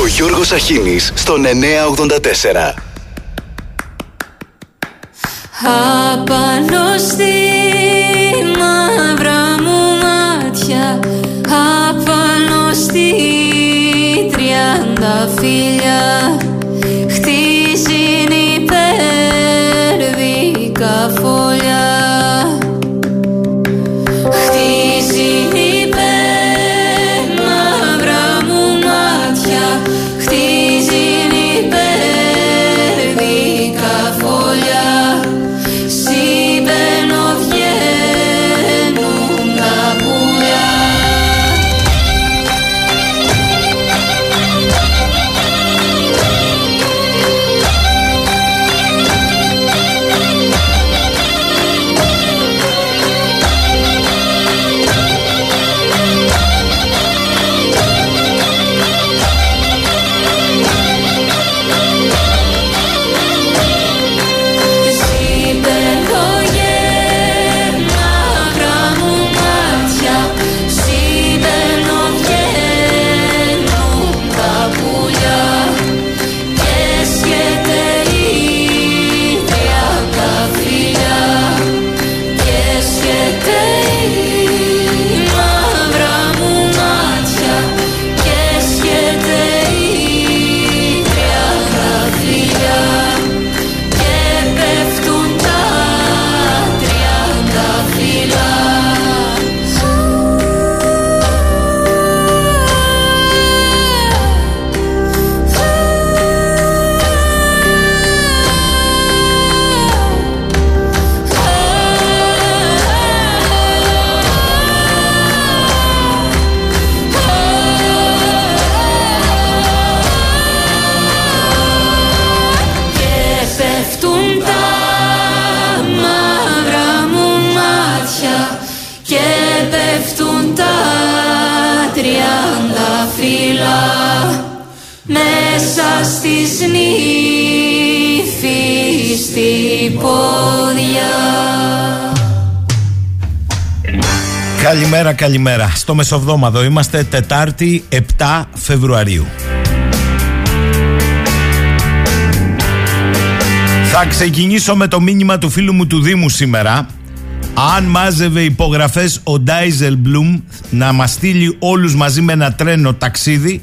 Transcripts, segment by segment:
Ο Γιώργος Αχίνης στον 984. Απάνω στη μαύρα μου μάτια Απάνω στη τριάντα φιλιά Καλημέρα, καλημέρα. Στο μεσοβδόμαδο είμαστε Τετάρτη 7 Φεβρουαρίου. Θα ξεκινήσω με το μήνυμα του φίλου μου του Δήμου σήμερα. Αν μάζευε υπογραφές ο Ντάιζελ Μπλουμ να μας στείλει όλους μαζί με ένα τρένο ταξίδι,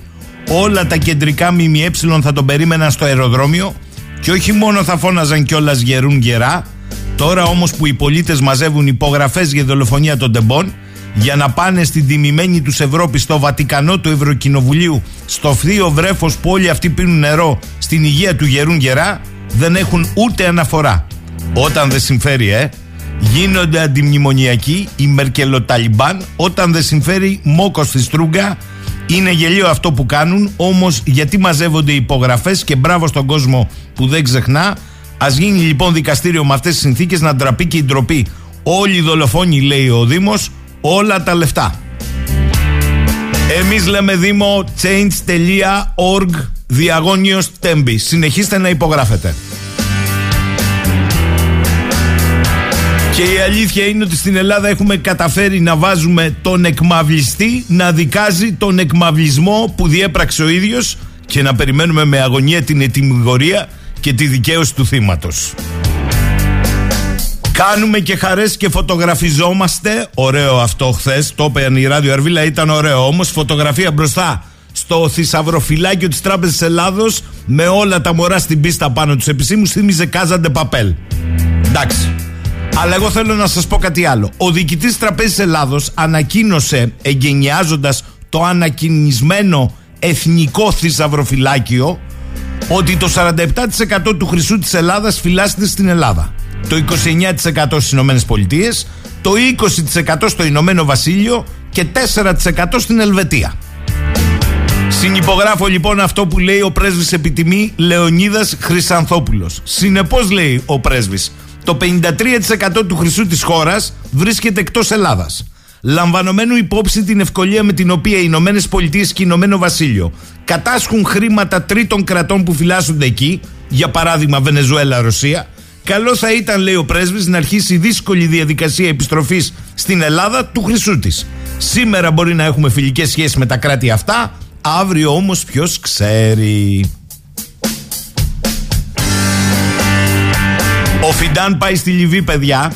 όλα τα κεντρικά ΜΜΕ θα τον περίμεναν στο αεροδρόμιο και όχι μόνο θα φώναζαν κιόλας γερούν γερά, τώρα όμως που οι πολίτες μαζεύουν υπογραφές για δολοφονία των τεμπών, για να πάνε στην τιμημένη τους Ευρώπη στο Βατικανό του Ευρωκοινοβουλίου, στο φθείο βρέφος που όλοι αυτοί πίνουν νερό στην υγεία του γερούν γερά, δεν έχουν ούτε αναφορά. Όταν δεν συμφέρει, ε, γίνονται αντιμνημονιακοί οι Μερκελοταλιμπάν, όταν δεν συμφέρει μόκος στη στρούγκα. Είναι γελίο αυτό που κάνουν, όμως γιατί μαζεύονται οι υπογραφές και μπράβο στον κόσμο που δεν ξεχνά. Ας γίνει λοιπόν δικαστήριο με αυτές τις συνθήκες να ντραπεί και η ντροπή. Όλοι οι δολοφόνοι, λέει ο Δήμος, όλα τα λεφτά. Εμείς λέμε Δήμο change.org διαγώνιος τέμπη. Συνεχίστε να υπογράφετε. Και η αλήθεια είναι ότι στην Ελλάδα έχουμε καταφέρει να βάζουμε τον εκμαυλιστή να δικάζει τον εκμαυλισμό που διέπραξε ο ίδιος και να περιμένουμε με αγωνία την ετοιμιγορία και τη δικαίωση του θύματος. Κάνουμε και χαρές και φωτογραφιζόμαστε. Ωραίο αυτό χθες. Το είπε η Ράδιο Αρβίλα, ήταν ωραίο. Όμως φωτογραφία μπροστά στο θησαυροφυλάκιο της Τράπεζας Ελλάδος με όλα τα μωρά στην πίστα πάνω τους επισήμους θύμιζε Κάζαντε Παπέλ. Εντάξει. Αλλά εγώ θέλω να σας πω κάτι άλλο. Ο διοικητής Τραπέζης Ελλάδος ανακοίνωσε εγκαινιάζοντας το ανακοινισμένο εθνικό θησαυροφυλάκιο ότι το 47% του χρυσού της Ελλάδας φυλάσσεται στην Ελλάδα. Το 29% στις Ηνωμένες Πολιτείες, το 20% στο Ηνωμένο Βασίλειο και 4% στην Ελβετία. Συνυπογράφω λοιπόν αυτό που λέει ο πρέσβης επιτιμή Λεωνίδας Χρυσανθόπουλος. Συνεπώς λέει ο πρέσβης, το 53% του χρυσού της χώρας βρίσκεται εκτός Ελλάδας. Λαμβανομένου υπόψη την ευκολία με την οποία οι Ηνωμένες Πολιτείες και Ηνωμένο Βασίλειο κατάσχουν χρήματα τρίτων κρατών που φυλάσσονται εκεί, για παράδειγμα Βενεζουέλα-Ρωσία, καλό θα ήταν, λέει ο πρέσβης, να αρχίσει η δύσκολη διαδικασία επιστροφής στην Ελλάδα του χρυσού της. Σήμερα μπορεί να έχουμε φιλικές σχέσεις με τα κράτη αυτά, Αύριο όμως ποιος ξέρει. Ο Φιντάν πάει στη Λιβύη, παιδιά,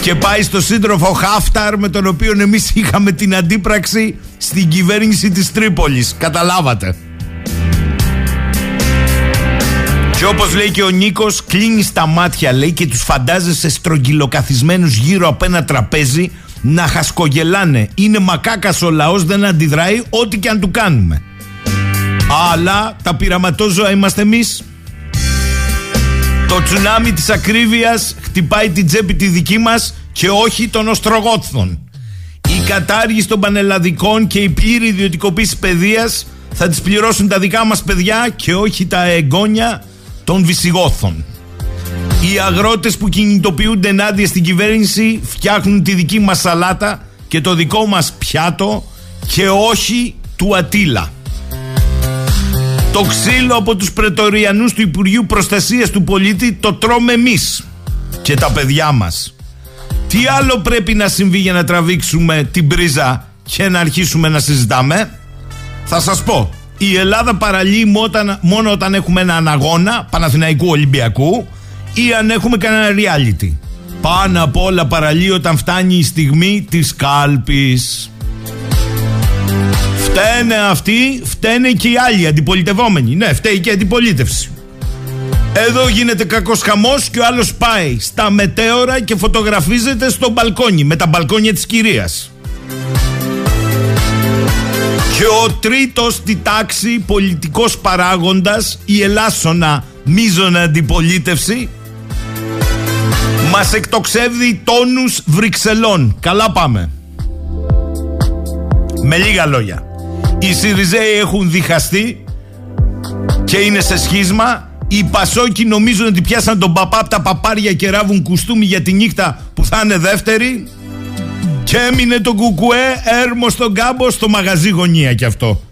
και πάει στο σύντροφο Χάφταρ με τον οποίο εμείς είχαμε την αντίπραξη στην κυβέρνηση της Τρίπολης. Καταλάβατε. Και όπως λέει και ο Νίκος, κλείνει τα μάτια λέει και τους φαντάζεσαι στρογγυλοκαθισμένους γύρω από ένα τραπέζι να χασκογελάνε. Είναι μακάκας ο λαός, δεν αντιδράει ό,τι και αν του κάνουμε. Αλλά τα πειραματόζωα είμαστε εμείς. Το τσουνάμι της ακρίβειας χτυπάει την τσέπη τη δική μας και όχι των οστρογόθων. Η κατάργηση των πανελλαδικών και η πλήρη ιδιωτικοποίηση παιδείας θα τις πληρώσουν τα δικά μας παιδιά και όχι τα εγγόνια των Βυσιγόθων. Οι αγρότες που κινητοποιούνται ενάντια στην κυβέρνηση φτιάχνουν τη δική μας σαλάτα και το δικό μας πιάτο και όχι του Ατήλα. Το ξύλο από τους πρετοριανούς του Υπουργείου Προστασίας του Πολίτη το τρώμε εμείς και τα παιδιά μας. Τι άλλο πρέπει να συμβεί για να τραβήξουμε την πρίζα και να αρχίσουμε να συζητάμε; Θα σας πω. Η Ελλάδα παραλύει μόνο όταν έχουμε έναν αγώνα Παναθηναϊκού Ολυμπιακού ή αν έχουμε κανένα reality. Πάνω απ' όλα παραλύει όταν φτάνει η στιγμή της κάλπης. Φταίνε αυτοί, φταίνε και οι άλλοι αντιπολιτευόμενοι. Ναι, φταίει και η αντιπολίτευση. Εδώ γίνεται κακός χαμός και ο άλλος πάει στα μετέωρα και φωτογραφίζεται στο μπαλκόνι με τα μπαλκόνια της κυρίας. Και ο τρίτος στη τάξη πολιτικός παράγοντας, η ελάσσονα μίζωνα αντιπολίτευση, μας εκτοξεύει τόνους Βρυξελών. Καλά πάμε. Με λίγα λόγια. Οι Σιριζέοι έχουν διχαστεί και είναι σε σχίσμα. Οι Πασόκοι νομίζουν ότι πιάσαν τον παπά από τα παπάρια και ράβουν κουστούμι για τη νύχτα που θα είναι δεύτερη. Και έμεινε το κουκουέ έρμο στον κάμπο στο μαγαζί γωνία κι αυτό.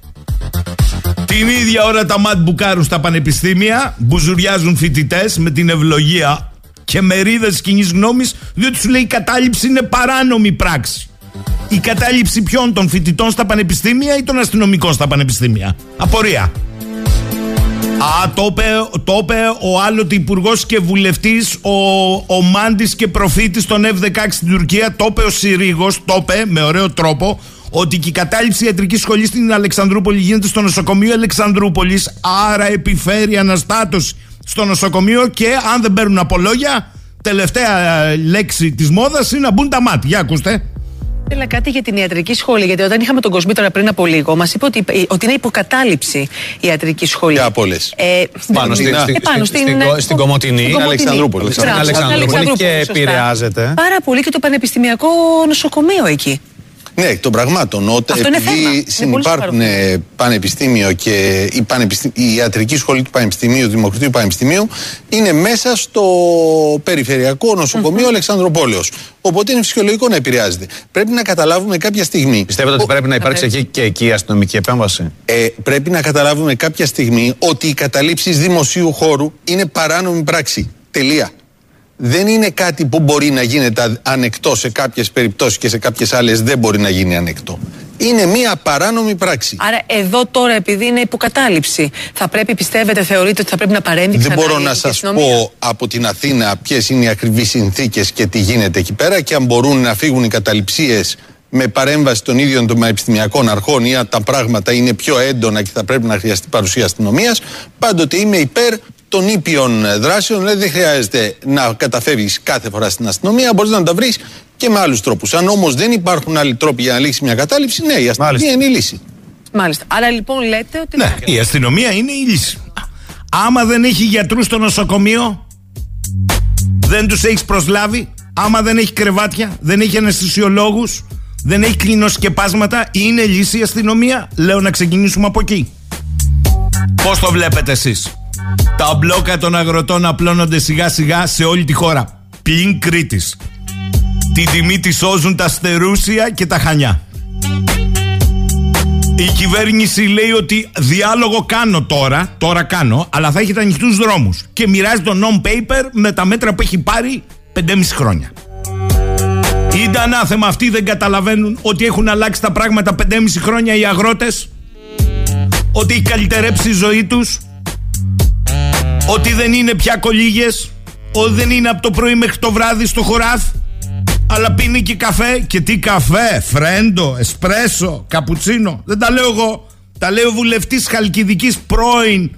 Την ίδια ώρα τα ματ μπουκάρουν στα πανεπιστήμια, μπουζουριάζουν φοιτητές με την ευλογία και μερίδες κοινής γνώμης, διότι σου λέει η κατάληψη είναι παράνομη πράξη. Η κατάληψη ποιών των φοιτητών στα πανεπιστήμια ή των αστυνομικών στα πανεπιστήμια. Απορία. Α, το είπε, το είπε ο άλλοτε υπουργός και βουλευτής, ο, ο Μάντης και προφήτης των F-16 στην Τουρκία. Το είπε ο Συρίγος, το είπε με ωραίο τρόπο, ότι και η κατάληψη ιατρικής σχολής στην Αλεξανδρούπολη γίνεται στο νοσοκομείο Αλεξανδρούπολης. Άρα επιφέρει αναστάτωση στο νοσοκομείο και αν δεν παίρνουν απολόγια, τελευταία ε, λέξη της μόδας είναι να μπουν τα μάτια. Για ακούστε. Ήθελα κάτι για την ιατρική σχολή, γιατί όταν είχαμε τον Κοσμήτωρα πριν από λίγο, μας είπε ότι, ότι είναι υποκατάληψη η ιατρική σχολή. Για πολλές. Ε, πάνω στην, ε, στην, πάνω στην, στην, στην, στην Κομωτινή, στην Αλεξανδρούπολη. Στην Μπράβο, Αλεξανδρούπολη και σωστά. επηρεάζεται. Πάρα πολύ και το πανεπιστημιακό νοσοκομείο εκεί. Ναι, εκ των πραγμάτων. Όταν, Αυτό είναι θέμα. Είναι επειδή πολύ συνεπάρχουν ε, πανεπιστήμιο και η, πανεπιστή... η ιατρική σχολή του Πανεπιστημίου, του Δημοκρατίου Πανεπιστημίου, είναι μέσα στο περιφερειακό νοσοκομείο Αλεξανδροπόλεως. Οπότε είναι φυσιολογικό να επηρεάζεται. Πρέπει να καταλάβουμε κάποια στιγμή. Πιστεύετε ότι πρέπει να υπάρξει εκεί και εκεί αστυνομική επέμβαση; Ε, πρέπει να καταλάβουμε κάποια στιγμή ότι οι καταλήψεις δημοσίου χώρου είναι παράνομη πράξη. Τελεία. Δεν είναι κάτι που μπορεί να γίνεται ανεκτό σε κάποιες περιπτώσεις και σε κάποιες άλλες δεν μπορεί να γίνει ανεκτό. Είναι μία παράνομη πράξη. Άρα εδώ τώρα, επειδή είναι υποκατάληψη, θα πρέπει, πιστεύετε, θεωρείτε ότι θα πρέπει να παρέμβει Δεν ξανά μπορώ η να σας αστυνομία; πω από την Αθήνα ποιες είναι οι ακριβείς συνθήκες και τι γίνεται εκεί πέρα και αν μπορούν να φύγουν οι καταληψίες με παρέμβαση των ίδιων των πανεπιστημιακών αρχών ή αν τα πράγματα είναι πιο έντονα και θα πρέπει να χρειαστεί παρουσία αστυνομίας. Πάντοτε είμαι υπέρ των ήπιων δράσεων. Δηλαδή δεν χρειάζεται να καταφεύγεις κάθε φορά στην αστυνομία, μπορείς να τα βρεις και με άλλους τρόπους. Αν όμως δεν υπάρχουν άλλοι τρόποι για να λύσεις μια κατάληψη, ναι, η αστυνομία Μάλιστα. είναι η λύση. Μάλιστα. Άρα λοιπόν λέτε ότι. Ναι, η αστυνομία είναι η λύση. Άμα δεν έχει γιατρούς στο νοσοκομείο, δεν τους έχεις προσλάβει. Άμα δεν έχει κρεβάτια, δεν έχει αναισθησιολόγους, δεν έχει κλινοσκεπάσματα, είναι λύση η αστυνομία. Λέω να ξεκινήσουμε από εκεί. Πώς το βλέπετε εσείς, Τα μπλόκα των αγροτών απλώνονται σιγά σιγά σε όλη τη χώρα. Πλην Κρήτης. Την τιμή τη σώζουν τα στερούσια και τα χανιά. Η κυβέρνηση λέει ότι διάλογο κάνω τώρα, τώρα κάνω, αλλά θα έχετε ανοιχτούς δρόμους. Και μοιράζει το non-paper με τα μέτρα που έχει πάρει 5,5 χρόνια. Είναι ανάθεμα αυτοί δεν καταλαβαίνουν ότι έχουν αλλάξει τα πράγματα 5,5 χρόνια οι αγρότες; Ότι έχει καλυτερέψει η ζωή τους, ότι δεν είναι πια κολίγες, ότι δεν είναι από το πρωί μέχρι το βράδυ στο χωράφ, αλλά πίνει και καφέ. Και τι καφέ, φρέντο, εσπρέσο, καπουτσίνο. Δεν τα λέω εγώ. Τα λέει ο βουλευτής Χαλκιδικής πρώην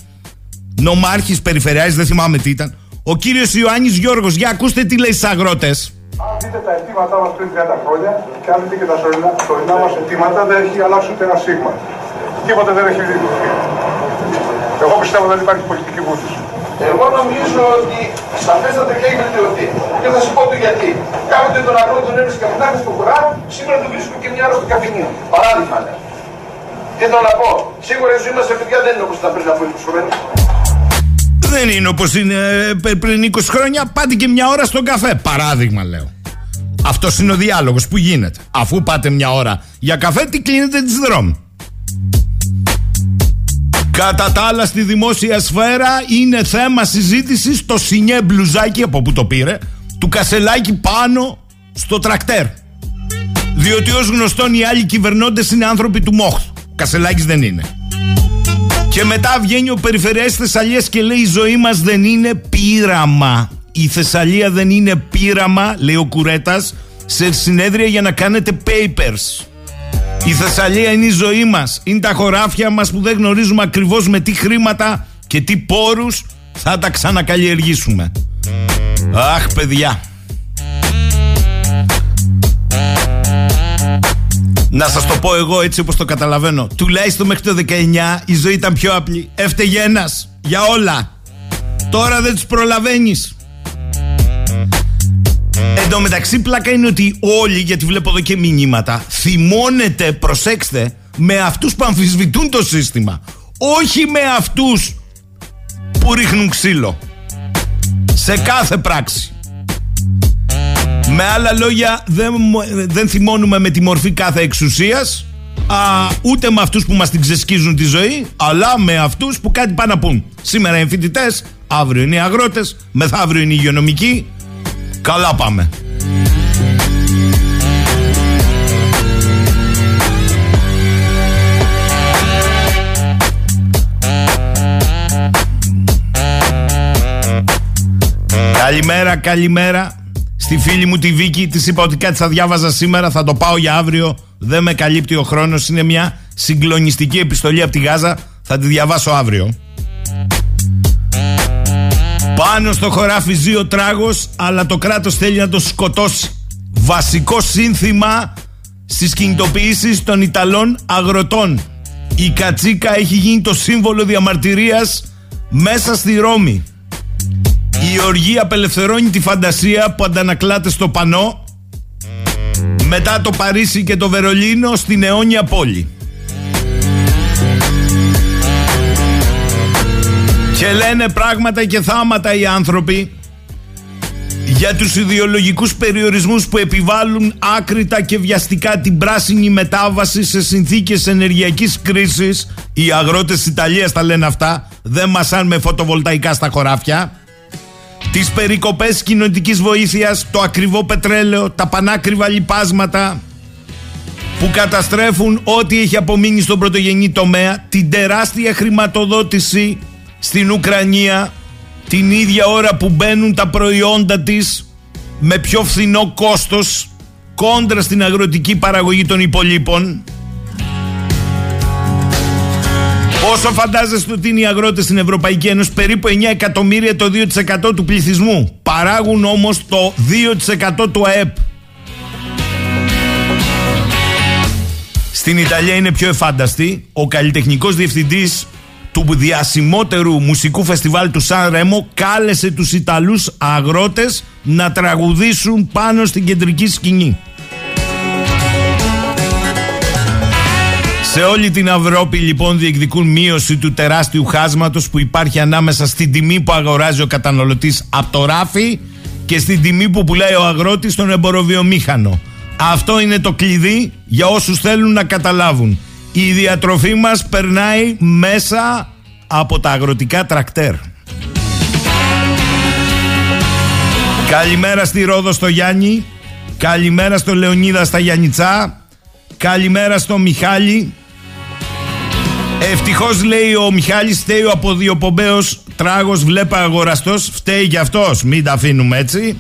νομάρχης περιφερειάρχη, δεν θυμάμαι τι ήταν. Ο κύριος Ιωάννης Γιώργος. Για ακούστε τι λέει στου αγρότες. Αν δείτε τα αιτήματά μας πριν 30 χρόνια και αν δείτε και τα τωρινά μας αιτήματα, δεν έχει αλλάξει ούτε ένα σίγμα. Τίποτα δεν έχει δημιουργηθεί. Εγώ πιστεύω δεν υπάρχει πολιτική βούληση. Εγώ νομίζω ότι σαφέστατα και έχει βελτιωθεί. Και θα σου πω το γιατί. Κάποτε τον αγρό τον έβρισκα καπιτάκι στο κουρά, σήμερα τον βρίσκω και μια ώρα στο καφενείο. Παράδειγμα λέω. Τι θέλω να πω; Σίγουρα η ζωή μας παιδιά δεν είναι όπως ήταν πριν από 20 χρόνια. Δεν είναι όπως είναι ε, πριν 20 χρόνια. Πάτε και μια ώρα στον καφέ. Παράδειγμα λέω. Αυτός είναι ο διάλογος που γίνεται; Αφού πάτε μια ώρα για καφέ, τι κλείνετε τη δρόμη. Κατά τα άλλα στη δημόσια σφαίρα είναι θέμα συζήτησης το σινιέ μπλουζάκι από που το πήρε του κασελάκι πάνω στο τρακτέρ. Διότι ως γνωστόν οι άλλοι κυβερνώντες είναι άνθρωποι του μόχθου. Κασελάκης δεν είναι. Και μετά βγαίνει ο Περιφερειάς Θεσσαλίας και λέει η ζωή μας δεν είναι πείραμα. Η Θεσσαλία δεν είναι πείραμα, λέει ο Κουρέτας, σε συνέδρια για να κάνετε papers. Η Θεσσαλία είναι η ζωή μας. Είναι τα χωράφια μας που δεν γνωρίζουμε ακριβώς με τι χρήματα και τι πόρους θα τα ξανακαλλιεργήσουμε. Αχ παιδιά. Να σας το πω εγώ έτσι όπως το καταλαβαίνω. Τουλάχιστον μέχρι το 19 η ζωή ήταν πιο απλή. Έφταιγε ένας για όλα. Τώρα δεν τους προλαβαίνεις. Εν τω μεταξύ πλάκα είναι ότι όλοι, γιατί βλέπω εδώ και μηνύματα, θυμώνεται, προσέξτε, με αυτούς που αμφισβητούν το σύστημα. Όχι με αυτούς που ρίχνουν ξύλο. Σε κάθε πράξη. Με άλλα λόγια, δεν, δεν θυμώνουμε με τη μορφή κάθε εξουσίας, α, ούτε με αυτούς που μας την ξεσκίζουν τη ζωή, αλλά με αυτούς που κάτι πάνε να πούν. Σήμερα είναι φοιτητές, αύριο είναι οι αγρότες, μεθαύριο είναι οι υγειονομικοί. Καλά πάμε. Καλημέρα, καλημέρα. Στη φίλη μου τη Βίκη της είπα ότι κάτι θα διάβαζα σήμερα, θα το πάω για αύριο. Δεν με καλύπτει ο χρόνος. Είναι μια συγκλονιστική επιστολή από τη Γάζα. Θα τη διαβάσω αύριο. Πάνω στο χωράφι ζει ο τράγος αλλά το κράτος θέλει να το σκοτώσει. Βασικό σύνθημα στις κινητοποιήσεις των Ιταλών αγροτών. Η κατσίκα έχει γίνει το σύμβολο διαμαρτυρίας μέσα στη Ρώμη. Η οργή απελευθερώνει τη φαντασία που αντανακλάται στο πανό μετά το Παρίσι και το Βερολίνο στην αιώνια πόλη. Και λένε πράγματα και θάματα οι άνθρωποι για τους ιδεολογικούς περιορισμούς που επιβάλλουν άκρητα και βιαστικά την πράσινη μετάβαση σε συνθήκες ενεργειακής κρίσης. Οι αγρότες της Ιταλίας τα λένε αυτά, δεν μασάν με φωτοβολταϊκά στα χωράφια τις περικοπές κοινωνικής βοήθειας, το ακριβό πετρέλαιο, τα πανάκριβα λιπάσματα που καταστρέφουν ό,τι έχει απομείνει στον πρωτογενή τομέα, την τεράστια χρηματοδότηση στην Ουκρανία, την ίδια ώρα που μπαίνουν τα προϊόντα της με πιο φθηνό κόστος κόντρα στην αγροτική παραγωγή των υπολείπων Όσο φαντάζεστε ότι είναι οι αγρότες στην Ευρωπαϊκή Ένωση, περίπου 9 εκατομμύρια το 2% του πληθυσμού. Παράγουν όμως το 2% του ΑΕΠ. Στην Ιταλία είναι πιο εφάνταστη. Ο καλλιτεχνικός διευθυντής του διασημότερου μουσικού φεστιβάλ του Σαν Ρέμο κάλεσε τους Ιταλούς αγρότες να τραγουδήσουν πάνω στην κεντρική σκηνή. Σε όλη την Ευρώπη λοιπόν διεκδικούν μείωση του τεράστιου χάσματος που υπάρχει ανάμεσα στην τιμή που αγοράζει ο καταναλωτής από το ράφι και στην τιμή που πουλάει ο αγρότης στον εμποροβιομήχανο. Αυτό είναι το κλειδί για όσους θέλουν να καταλάβουν. Η διατροφή μας περνάει μέσα από τα αγροτικά τρακτέρ. Καλημέρα στη Ρόδο στο Γιάννη. Καλημέρα στο Λεωνίδα στα Γιάννητσά. Καλημέρα στο Μιχάλη. Ευτυχώς λέει ο Μιχάλης, φταίει ο αποδιοπομπαίος τράγος, βλέπα αγοραστός. Φταίει κι αυτός. Μην τα αφήνουμε έτσι.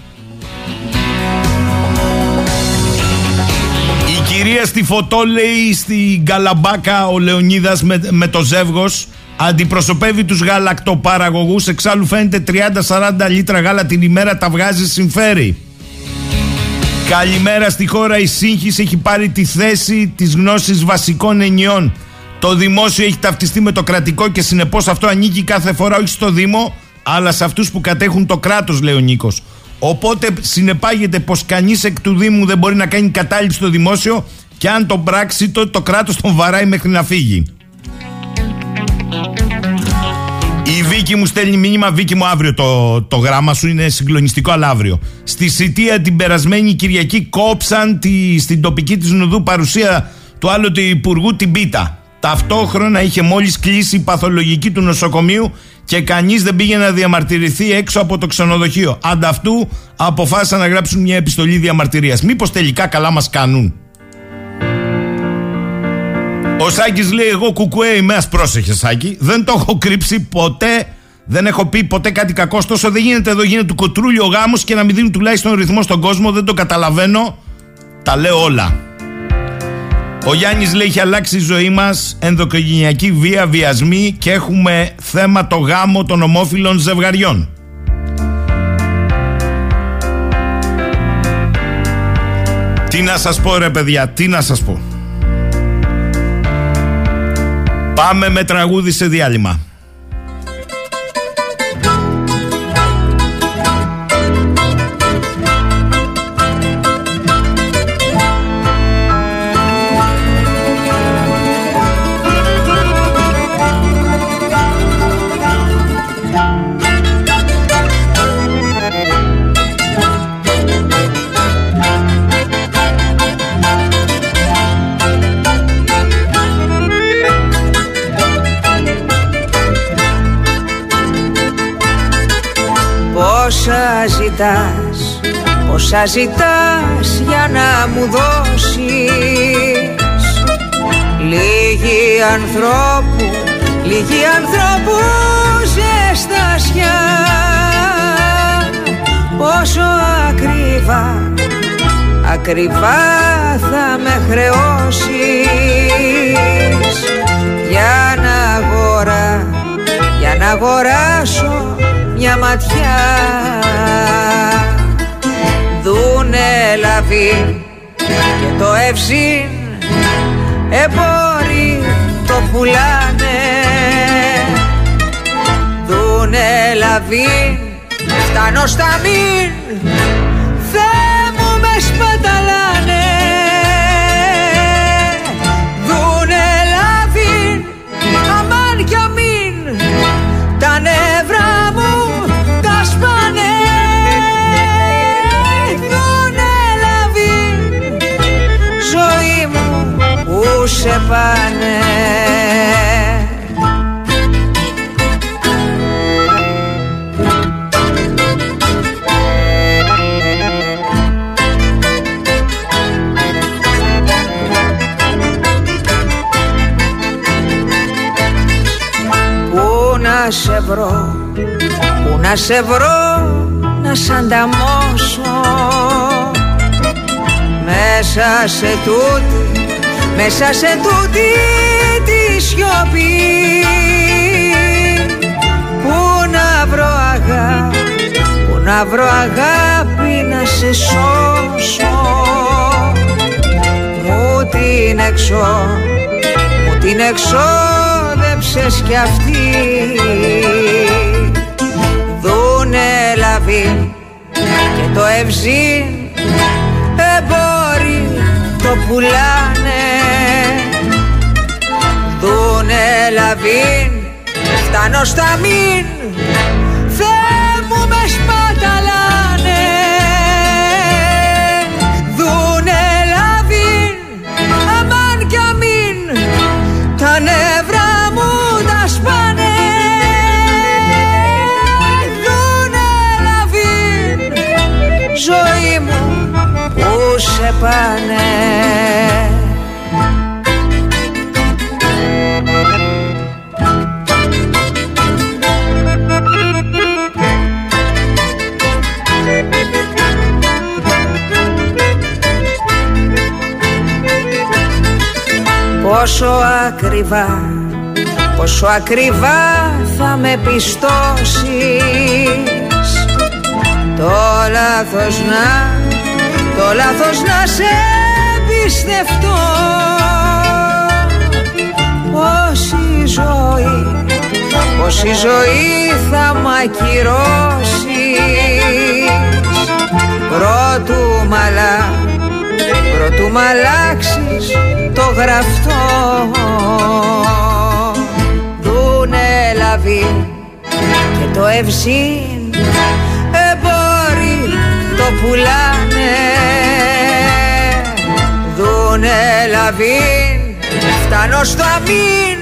Κυρία στη φωτό λέει στην Καλαμπάκα ο Λεωνίδας με, με το ζεύγος. Αντιπροσωπεύει τους γαλακτοπαραγωγούς. Εξάλλου φαίνεται 30-40 λίτρα γάλα την ημέρα τα βγάζει συμφέρει. Καλημέρα στη χώρα. Η σύγχυση έχει πάρει τη θέση της γνώσης βασικών ενιών. Το δημόσιο έχει ταυτιστεί με το κρατικό και συνεπώς αυτό ανήκει κάθε φορά όχι στο Δήμο αλλά σε αυτούς που κατέχουν το κράτος λέει ο Νίκος Οπότε συνεπάγεται πως κανείς εκ του Δήμου δεν μπορεί να κάνει κατάληψη στο δημόσιο και αν τον πράξει τότε το κράτος τον βαράει μέχρι να φύγει. Η Βίκη μου στέλνει μήνυμα, Βίκη μου αύριο το, το γράμμα σου είναι συγκλονιστικό αλλά αύριο. Στη Σιτία την περασμένη Κυριακή κόψαν τη, στην τοπική της Νουδού παρουσία του άλλοτε Υπουργού την πίτα. Ταυτόχρονα είχε μόλις κλείσει η παθολογική του νοσοκομείου και κανείς δεν πήγε να διαμαρτυρηθεί έξω από το ξενοδοχείο. Ανταυτού αποφάσισαν να γράψουν μια επιστολή διαμαρτυρίας. Μήπως τελικά καλά μας κάνουν; Ο Σάκης λέει εγώ κουκουέ είμαι ας πρόσεχε Σάκη. Δεν το έχω κρύψει ποτέ. Δεν έχω πει ποτέ κάτι κακό. Τόσο δεν γίνεται εδώ γίνεται του κοτρούλιο ο γάμος και να μην δίνουν τουλάχιστον ρυθμό στον κόσμο. Δεν το καταλαβαίνω. Τα λέω όλα. Ο Γιάννης λέει έχει αλλάξει η ζωή μας ενδοκογενειακή βία, βιασμοί και έχουμε θέμα το γάμο των ομόφυλων ζευγαριών. Τι να σας πω ρε παιδιά, τι να σας πω. Πάμε με τραγούδι σε διάλειμμα. Ζητάς, πόσα ζητάς για να μου δώσεις. Λίγοι ανθρώπου, λίγοι ανθρώπου ζεστασιά Πόσο ακριβά, ακριβά θα με χρεώσεις. Για να αγορά, για να αγοράσω μια ματιά Δούνε λαβή και το ευσύν εμπόροι το πουλάνε. Δούνε λαβή φτάνω στα μην Θεέ μου με σπαταλάνε που σε πάνε Πού να σε βρω, πού να σε βρω, να σ' ανταμώσω. Μέσα σε τούτη, μέσα σε τούτη τη σιωπή Πού να βρω αγάπη, πού να βρω αγάπη να σε σώσω. Μου την εξώ, μου την εξόδεψες κι αυτή. Δούνε λαβή και το ευζήν εμπόροι το πουλάνε Δούνε λαβή φτάνω στα μην. Θεέ μου με σπαταλάνε. Δούνε λαβή αμάν κι αμήν. Τα νεύρα μου τα σπάνε. Δούνε λαβή ζωή μου που σε πάνε ακριβά Πόσο ακριβά θα με πιστώσεις. Το λάθος να, το λάθος να σε πιστευτώ Πως η ζωή, πως η ζωή θα μ' ακυρώσεις. Πρώτου μαλά, πρώτου μ' αλλάξεις το γραφτό. Δούνε λαβή και το ευσύν εμπόροι το πουλάνε. Δούνε λαβή φτάνω στο αμήν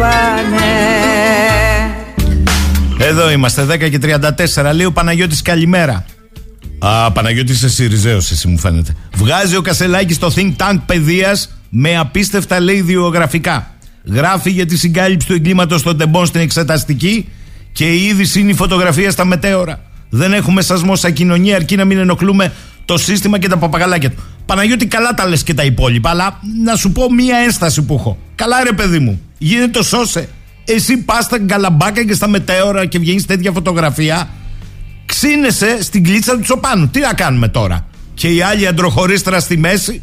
πάνε Εδώ είμαστε, 10 και 34. Λέει ο Παναγιώτης καλημέρα. Α, Παναγιώτης, είσαι Σιριζέο, εσύ μου φαίνεται. Βγάζει ο Κασελάκης στο Think Tank παιδείας με απίστευτα λέει ιδιογραφικά. Γράφει για τη συγκάλυψη του εγκλήματος των τεμπών στην εξεταστική και η είδηση είναι η φωτογραφία στα μετέωρα. Δεν έχουμε σασμό σαν κοινωνία αρκεί να μην ενοχλούμε το σύστημα και τα παπαγαλάκια του. Παναγιώτη, καλά τα λες και τα υπόλοιπα, αλλά να σου πω μία ένσταση που έχω. Καλά, ρε παιδί μου, γίνεται το σώσε. Εσύ πας στα γκαλαμπάκα και στα μετέωρα και βγαίνεις τέτοια φωτογραφία. Ξύνεσαι στην κλίτσα του Τσοπάνου. Τι να κάνουμε τώρα; Και η άλλη αντροχωρίστρα στη μέση.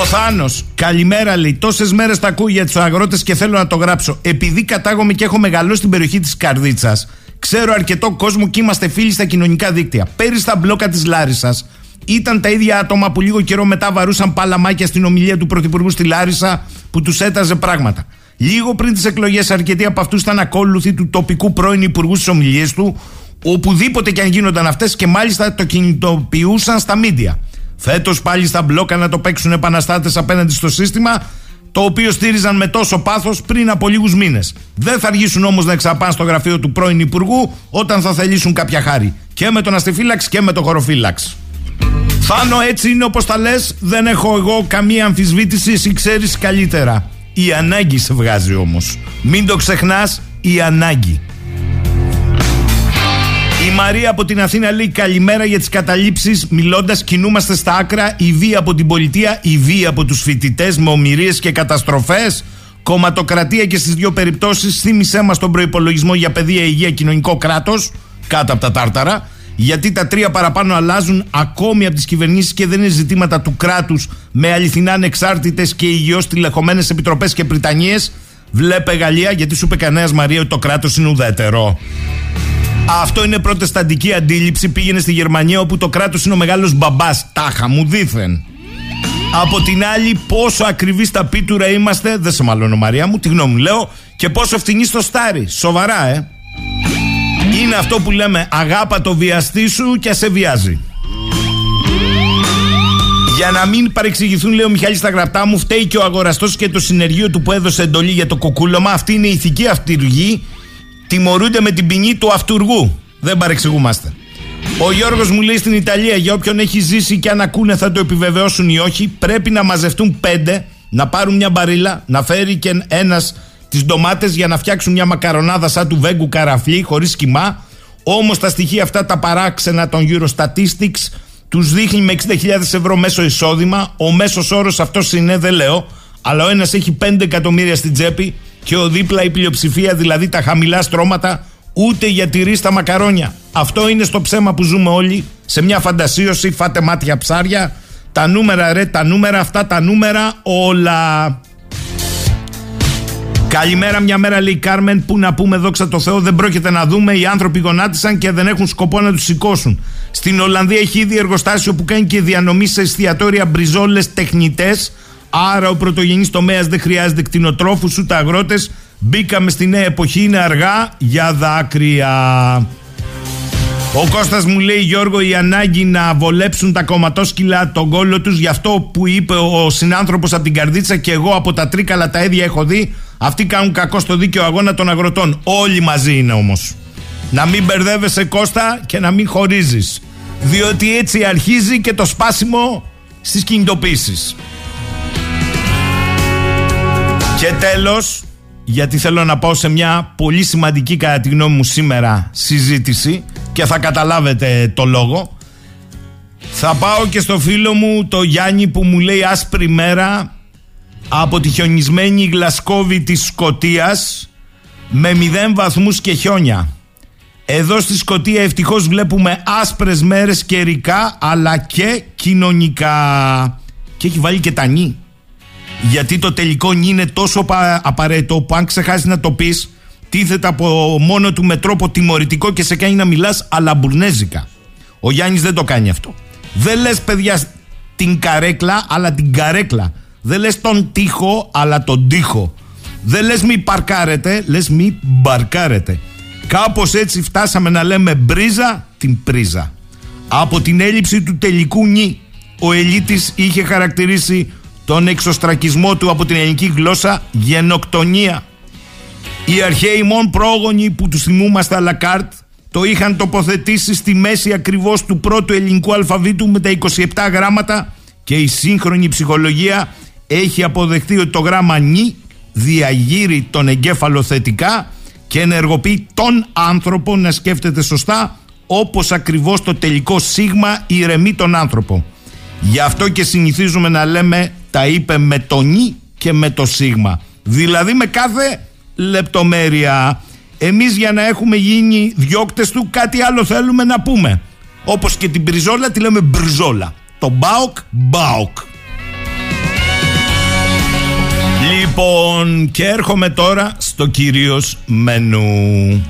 Ο Θάνος, καλημέρα λέει. Τόσες μέρες τα ακούω για τους αγρότες και θέλω να το γράψω. Επειδή κατάγομαι και έχω μεγαλώσει στην περιοχή της Καρδίτσας, ξέρω αρκετό κόσμο και είμαστε φίλοι στα κοινωνικά δίκτυα. Πέρυσι στα μπλόκα της Λάρισας ήταν τα ίδια άτομα που λίγο καιρό μετά βαρούσαν παλαμάκια στην ομιλία του Πρωθυπουργού στη Λάρισα που τους έταζε πράγματα. Λίγο πριν τις εκλογές, αρκετοί από αυτούς ήταν ακόλουθοι του τοπικού πρώην Υπουργού στις ομιλίες του, οπουδήποτε και αν γίνονταν αυτές και μάλιστα το κινητοποιούσαν στα μίντια. Φέτος πάλι στα μπλόκα να το παίξουν επαναστάτες απέναντι στο σύστημα, το οποίο στήριζαν με τόσο πάθος πριν από λίγους μήνες. Δεν θα αργήσουν όμως να εξαπάνε στο γραφείο του πρώην Υπουργού όταν θα θελήσουν κάποια χάρη. Και με τον αστιφύλαξ και με τον χωροφύλαξ. Θάνο, έτσι είναι όπως τα λες. Δεν έχω εγώ καμία αμφισβήτηση. Εσύ ξέρεις καλύτερα. Η ανάγκη σε βγάζει όμως. Μην το ξεχνάς, η ανάγκη. Η Μαρία από την Αθήνα λέει καλημέρα για τις καταλήψεις. Μιλώντας, κινούμαστε στα άκρα. Η βία από την πολιτεία, η βία από τους φοιτητές με ομοιρίες και καταστροφές. Κομματοκρατία και στις δύο περιπτώσεις. Θύμησέ μας τον προπολογισμό για παιδεία, υγεία, κοινωνικό κράτος. Κάτω από τα τάρταρα. Γιατί τα τρία παραπάνω αλλάζουν ακόμη από τις κυβερνήσεις και δεν είναι ζητήματα του κράτους με αληθινά ανεξάρτητες και υγιώς τηλεχωμένες επιτροπές και πριτανίες. Βλέπε Γαλλία, γιατί σου είπε κανένας Μαρία ότι το κράτος είναι ουδέτερο. Αυτό είναι προτεσταντική αντίληψη. Πήγαινε στη Γερμανία όπου το κράτος είναι ο μεγάλος μπαμπάς. Τάχα μου δήθεν. Από την άλλη, πόσο ακριβείς στα πίτουρα είμαστε, δεν σε μαλώνω Μαρία μου, τη γνώμη μου λέω, και πόσο φθηνή στο στάρι. Σοβαρά, ε. Είναι αυτό που λέμε αγάπα το βιαστή σου και σε βιάζει. Για να μην παρεξηγηθούν, λέει ο Μιχάλης στα γραπτά μου, φταίει και ο αγοραστός και το συνεργείο του που έδωσε εντολή για το κοκούλωμα. Αυτή είναι η ηθική αυτηργή. Τιμωρούνται με την ποινή του αυτούργου. Δεν παρεξηγούμαστε. Ο Γιώργος μου λέει στην Ιταλία, για όποιον έχει ζήσει και αν ακούνε θα το επιβεβαιώσουν ή όχι, πρέπει να μαζευτούν πέντε, να πάρουν μια μπαρίλα, να φέρει και ένας τις ντομάτες για να φτιάξουν μια μακαρονάδα σαν του Βέγκου καραφλή, χωρίς κοιμά. Όμως τα στοιχεία αυτά τα παράξενα των Eurostatistics τους δείχνει με 60.000 ευρώ μέσο εισόδημα. Ο μέσος όρος αυτός είναι, δεν λέω, αλλά ο ένας έχει 5 εκατομμύρια στην τσέπη και ο δίπλα η πλειοψηφία, δηλαδή τα χαμηλά στρώματα, ούτε για τυρί στα μακαρόνια. Αυτό είναι στο ψέμα που ζούμε όλοι, σε μια φαντασίωση, φάτε μάτια ψάρια. Τα νούμερα ρε, τα νούμερα, αυτά τα νούμερα όλα. Καλημέρα, μια μέρα λέει η Κάρμεν. Πού να πούμε, δόξα τω Θεώ, δεν πρόκειται να δούμε. Οι άνθρωποι γονάτισαν και δεν έχουν σκοπό να τους σηκώσουν. Στην Ολλανδία έχει ήδη εργοστάσιο που κάνει και διανομή σε εστιατόρια μπριζόλες τεχνητές. Άρα ο πρωτογενής τομέας δεν χρειάζεται κτηνοτρόφους ούτε αγρότες. Μπήκαμε στη νέα εποχή, είναι αργά για δάκρυα. Ο Κώστας μου λέει Γιώργο η ανάγκη να βολέψουν τα κομματόσκυλα τον κόλλο τους γι' αυτό που είπε ο συνάνθρωπος από την Καρδίτσα και εγώ από τα τρίκαλα τα έδια έχω δει αυτοί κάνουν κακό στο δίκαιο αγώνα των αγροτών όλοι μαζί είναι όμως Να μην μπερδεύεσαι Κώστα και να μην χωρίζεις. Διότι έτσι αρχίζει και το σπάσιμο στις κινητοποίησεις. Και τέλος, γιατί θέλω να πάω σε μια πολύ σημαντική κατά τη γνώμη μου σήμερα συζήτηση και θα καταλάβετε το λόγο. Θα πάω και στο φίλο μου το Γιάννη που μου λέει άσπρη μέρα από τη χιονισμένη Γλασκόβη της Σκοτίας με μηδέν βαθμούς και χιόνια. Εδώ στη Σκοτία ευτυχώς βλέπουμε άσπρες μέρες καιρικά αλλά και κοινωνικά. Και έχει βάλει και τα νη. Γιατί το τελικό νη είναι τόσο πα- απαραίτητο που αν ξεχάσεις να το πεις τίθεται από μόνο του με τρόπο τιμωρητικό και σε κάνει να μιλάς αλαμπουρνέζικα. Ο Γιάννης δεν το κάνει αυτό. Δεν λες παιδιά την καρέκλα αλλά την καρέκλα. Δεν λες τον τοίχο αλλά τον τοίχο. Δεν λες μη παρκάρετε, λες μη μπαρκάρετε. Κάπως έτσι φτάσαμε να λέμε μπρίζα την πρίζα. Από την έλλειψη του τελικού νη, ο Ελίτης είχε χαρακτηρίσει τον εξωστρακισμό του από την ελληνική γλώσσα γενοκτονία. Οι αρχαίοι μόν πρόγονοι που τους θυμούμαστε αλακάρτ το είχαν τοποθετήσει στη μέση ακριβώς του πρώτου ελληνικού αλφαβήτου με τα 27 γράμματα και η σύγχρονη ψυχολογία έχει αποδεχτεί ότι το γράμμα νη διαγείρει τον εγκέφαλο θετικά και ενεργοποιεί τον άνθρωπο να σκέφτεται σωστά όπως ακριβώς το τελικό σίγμα ηρεμεί τον άνθρωπο. Γι' αυτό και συνηθίζουμε να λέμε τα είπε με το νι και με το σίγμα. Δηλαδή με κάθε λεπτομέρεια. Εμείς για να έχουμε γίνει διώκτες του κάτι άλλο θέλουμε να πούμε. Όπως και την μπριζόλα τη λέμε μπριζόλα. Το ΠΑΟΚ, ΠΑΟΚ. Λοιπόν, και έρχομαι τώρα στο κυρίως μενού.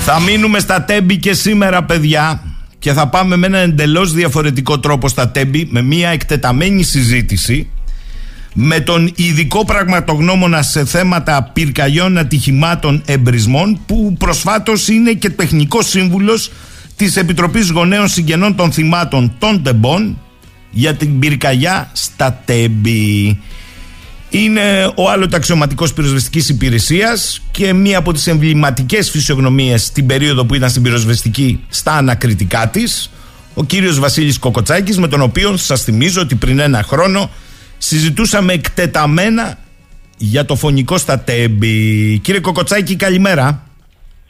Θα μείνουμε στα Τέμπη και σήμερα, παιδιά, και θα πάμε με έναν εντελώς διαφορετικό τρόπο στα Τέμπη, με μια εκτεταμένη συζήτηση με τον ειδικό πραγματογνώμονα σε θέματα πυρκαγιών ατυχημάτων εμπρισμών που προσφάτως είναι και τεχνικός σύμβουλος της Επιτροπής Γονέων Συγγενών των Θυμάτων των Τεμπών για την πυρκαγιά στα Τέμπη. Είναι ο άλλος αξιωματικός πυροσβεστικής υπηρεσίας και μία από τις εμβληματικές φυσιογνωμίες την περίοδο που ήταν στην πυροσβεστική στα ανακριτικά της, ο κύριος Βασίλης Κοκοτσάκης, με τον οποίο σας θυμίζω ότι πριν ένα χρόνο συζητούσαμε εκτεταμένα για το φωνικό στα τέμπη. Κύριε Κοκοτσάκη, καλημέρα.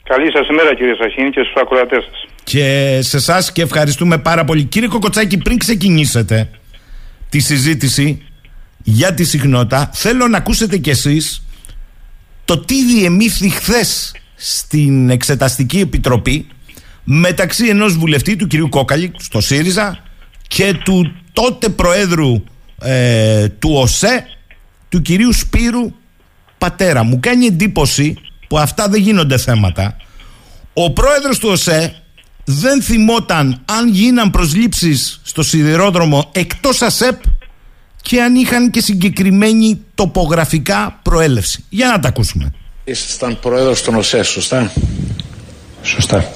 Καλή σας ημέρα κύριε Σαχίνη και στους ακροατές σας. Και σε εσάς και ευχαριστούμε πάρα πολύ. Κύριε Κοκοτσάκη, πριν ξεκινήσετε τη συζήτηση για τη συχνότητα, θέλω να ακούσετε κι εσείς το τι διεμήθη χθες στην Εξεταστική Επιτροπή μεταξύ ενός βουλευτή του κυρίου Κόκαλη στο ΣΥΡΙΖΑ και του τότε Προέδρου ε, του ΟΣΕ του κυρίου Σπύρου Πατέρα. Μου κάνει εντύπωση που αυτά δεν γίνονται θέματα. Ο πρόεδρος του ΟΣΕ δεν θυμόταν αν γίναν προσλήψεις στο σιδηρόδρομο εκτός ΑΣΕΠ και αν είχαν και συγκεκριμένη τοπογραφικά προέλευση. Για να τα ακούσουμε. Ήσασταν πρόεδρος των ΟΣΕ, σωστά; Σωστά.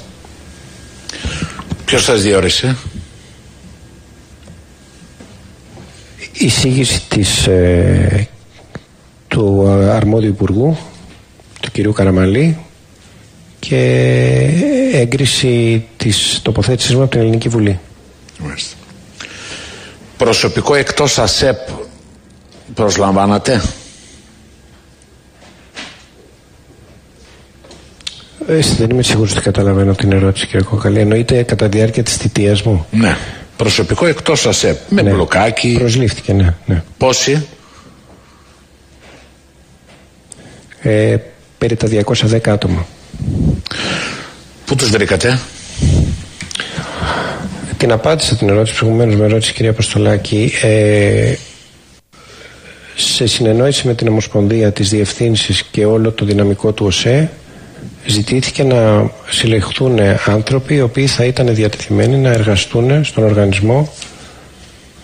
Ποιος σας διόρισε; Η εισήγηση της, ε, του αρμόδιου υπουργού, του κυρίου Καραμαλή και έγκριση της τοποθέτησης μου από την Ελληνική Βουλή. Μάλιστα. Προσωπικό εκτός ΑΣΕΠ προσλαμβάνατε; Έτσι δεν είμαι σίγουρος ότι καταλαβαίνω την ερώτηση κύριε Κοκαλή. Εννοείται κατά τη διάρκεια της θητείας μου. Ναι. Προσωπικό εκτός ΑΣΕΠ. Με Ναι. μπλοκάκι. Προσλήφθηκε, ναι. ναι. Πόσοι; Ε, περί τα 210 άτομα. Πού τους βρήκατε; Την απάντησα την ερώτηση προηγουμένως με ερώτηση κυρία Αποστολάκη. Ε, σε συνεννόηση με την Ομοσπονδία της Διευθύνσης και όλο το δυναμικό του ΟΣΕ ζητήθηκε να συλλεχθούν άνθρωποι οι οποίοι θα ήταν διατεθειμένοι να εργαστούν στον οργανισμό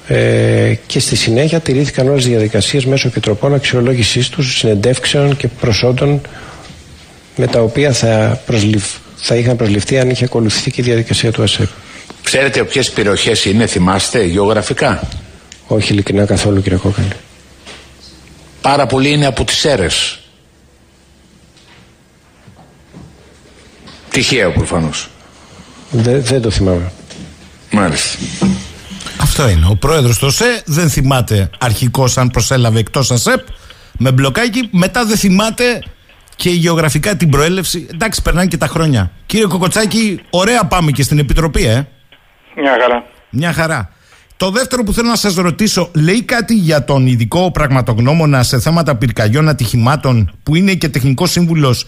ε, και στη συνέχεια τηρήθηκαν όλες οι διαδικασίες μέσω επιτροπών αξιολόγησής τους, συνεντεύξεων και προσόντων με τα οποία θα, προσληφ, θα είχαν προσληφθεί αν είχε ακολουθηθεί και η διαδικασία του ΑΣΕΠ. Ξέρετε ποιες περιοχές είναι, θυμάστε, γεωγραφικά; Όχι ειλικρινά καθόλου κύριε Κόκαλη. Πάρα πολλοί είναι από τις αίρες. Τυχαία προφανώς. Δεν, δεν το θυμάμαι. Μάλιστα. Αυτό είναι. Ο πρόεδρος του ΟΣΕ δεν θυμάται αρχικώ αν προσέλαβε εκτός ΑΣΕΠ με μπλοκάκι. Μετά δεν θυμάται και γεωγραφικά την προέλευση. Εντάξει, περνάνε και τα χρόνια. Κύριε Κοκοτσάκη, ωραία πάμε και στην Επιτροπή, ε. Μια χαρά. Μια χαρά. Το δεύτερο που θέλω να σας ρωτήσω, λέει κάτι για τον ειδικό πραγματογνώμονα σε θέματα πυρκαγιών ατυχημάτων που είναι και τεχνικός σύμβουλος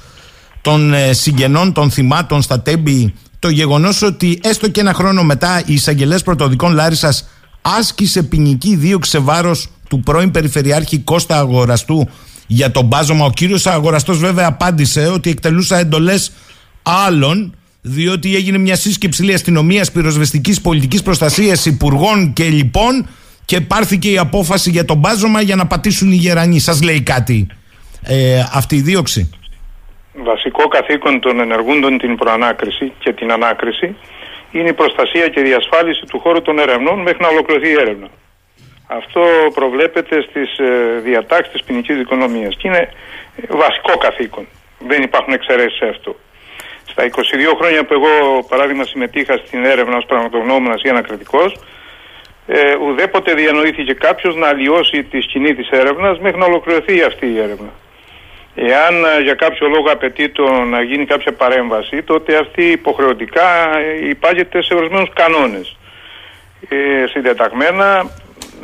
των ε, συγγενών των θυμάτων στα τέμπη το γεγονός ότι έστω και ένα χρόνο μετά η εισαγγελέας πρωτοδικών Λάρισας άσκησε ποινική δίωξη σε βάρος του πρώην Περιφερειάρχη Κώστα Αγοραστού για τον μπάζωμα. Ο κύριος Αγοραστός βέβαια απάντησε ότι εκτελούσα εντολές άλλων διότι έγινε μια σύσκεψη λέει, αστυνομίας, πυροσβεστικής πολιτικής προστασίας, υπουργών και λοιπόν και πάρθηκε η απόφαση για τον μπάζωμα για να πατήσουν οι γερανοί. Σας λέει κάτι ε, αυτή η δίωξη. Βασικό καθήκον των ενεργούντων την προανάκριση και την ανάκριση είναι η προστασία και διασφάλιση του χώρου των ερευνών μέχρι να ολοκληρωθεί η έρευνα. Αυτό προβλέπεται στις ε, διατάξεις της ποινικής δικονομίας και είναι ε, βασικό καθήκον. Δεν υπάρχουν εξαιρέσεις σε αυτό. Στα 22 χρόνια που εγώ παράδειγμα συμμετείχα στην έρευνα ως πραγματογνώμονας ή ανακριτικός ε, ουδέποτε διανοήθηκε κάποιος να αλλοιώσει τη σκηνή της έρευνας μέχρι να ολοκληρωθεί αυτή η έρευνα. Εάν ε, για κάποιο λόγο απαιτεί το να γίνει κάποια παρέμβαση, τότε αυτή υποχρεωτικά ε, υπάγεται σε ορισμένους κανόνες. Ε, συντεταγμένα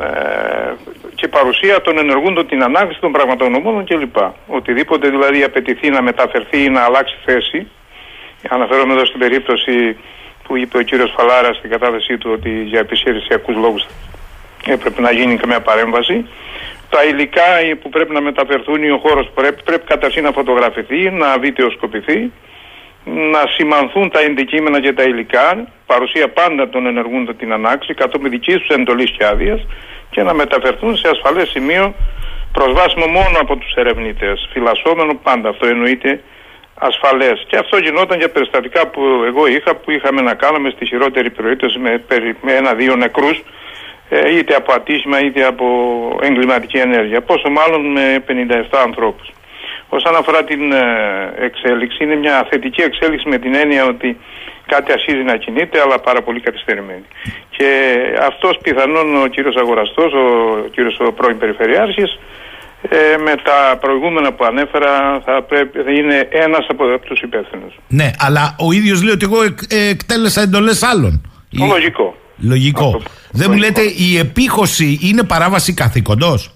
ε, και παρουσία των ενεργούντων την ανάγκη των πραγματογνωμόνων κλπ. Οτιδήποτε δηλαδή απαιτηθεί να μεταφερθεί ή να αλλάξει θέση, αναφέρομαι εδώ στην περίπτωση που είπε ο κύριος Φαλάρα στην κατάθεσή του ότι για επιχειρησιακούς λόγους έπρεπε να γίνει καμία παρέμβαση. Τα υλικά που πρέπει να μεταφερθούν ή ο χώρος πρέπει, πρέπει καταρχήν να φωτογραφηθεί, να βιντεοσκοπηθεί, να σημανθούν τα ενδικείμενα και τα υλικά, παρουσία πάντα των ενεργούντων την ανάξη, κατόπιν δικής τους εντολής και άδειας και να μεταφερθούν σε ασφαλές σημείο προσβάσιμο μόνο από τους ερευνητές. Φυλασσόμενο πάντα, αυτό εννοείται ασφαλές. Και αυτό γινόταν για περιστατικά που εγώ είχα, που είχαμε να κάνουμε στη χειρότερη περίπτωση με, με ένα-δύο νεκρούς, ε, είτε από ατύχημα είτε από εγκληματική ενέργεια. Πόσο μάλλον με 57 ανθρώπους. Όσον αφορά την ε, εξέλιξη, είναι μια θετική εξέλιξη με την έννοια ότι κάτι αρχίζει να κινείται, αλλά πάρα πολύ καθυστερημένη. Και αυτός πιθανόν ο κύριος Αγοραστός, ο κύριος ο πρώην Περιφερειάρχης, ε, με τα προηγούμενα που ανέφερα θα, πρέπει, θα είναι ένας από τους υπεύθυνους. Ναι, αλλά ο ίδιος λέει ότι εγώ εκ, ε, εκτέλεσα εντολές άλλων. Λογικό. Λογικό. Αυτό, Δεν μου λέτε η επίχωση είναι παράβαση καθήκοντος.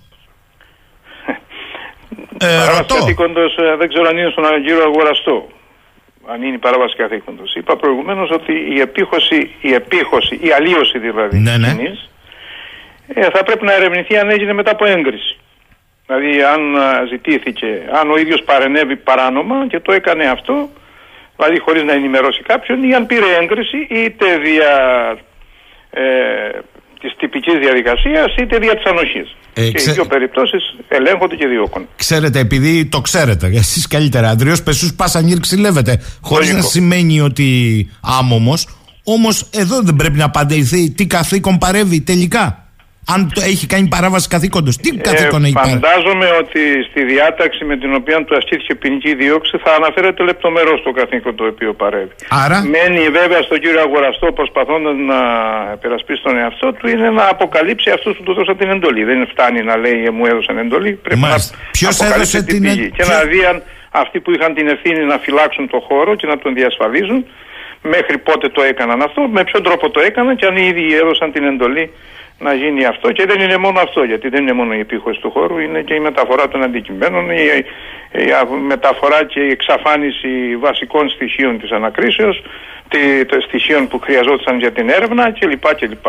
Ε, παράβαση καθήκοντος ε, δεν ξέρω αν είναι στον κύριο Αγοραστό. Αν είναι η παράβαση καθήκοντος. Είπα προηγουμένως ότι η επίχωση, η επίχωση, η αλλίωση δηλαδή ναι, ναι. Κοινής, ε, θα πρέπει να ερευνηθεί αν έγινε μετά από έγκριση. Δηλαδή αν ζητήθηκε, αν ο ίδιος παρενέβη παράνομα και το έκανε αυτό, δηλαδή χωρίς να ενημερώσει κάποιον ή αν πήρε έγκριση είτε δια ε, της τυπικής διαδικασίας είτε δια της ανοχής. Ε, και ξέ- οι δύο περιπτώσεις ελέγχονται και διώκονται. Ξέρετε, επειδή το ξέρετε, εσείς καλύτερα, Αντρίο Πεσούς Πασανίρ ξυλεύεται. Χωρίς να Λογικό. σημαίνει ότι άμομος. Όμως εδώ δεν πρέπει να απαντηθεί τι καθήκον παρεύει τελικά. Αν το έχει κάνει παράβαση καθήκοντος, τι καθήκον έχει πάρει; Ε, Φαντάζομαι ότι στη διάταξη με την οποία του ασκήθηκε ποινική δίωξη θα αναφέρεται λεπτομερώς το καθήκον το οποίο παρεύει. Άρα, Μένει βέβαια στον κύριο Αγοραστό προσπαθώντας να περασπίσει τον εαυτό του είναι να αποκαλύψει αυτούς που του δώσαν την εντολή. Δεν φτάνει να λέει «Ε, μου έδωσαν εντολή. Πρέπει Μάλιστα. να Ποιος αποκαλύψει έδωσε την την πηγή. εν- Και ποιο- να δει αν αυτοί που είχαν την ευθύνη να φυλάξουν το χώρο και να τον διασφαλίζουν μέχρι πότε το έκαναν αυτό, με ποιον τρόπο το έκαναν και αν οι ίδιοι έδωσαν την εντολή να γίνει αυτό. Και δεν είναι μόνο αυτό, γιατί δεν είναι μόνο η επίχωση του χώρου, είναι και η μεταφορά των αντικειμένων, η, η α- μεταφορά και η εξαφάνιση βασικών στοιχείων της ανακρίσεως, τη, των στοιχείων που χρειαζόταν για την έρευνα κλπ. κλπ.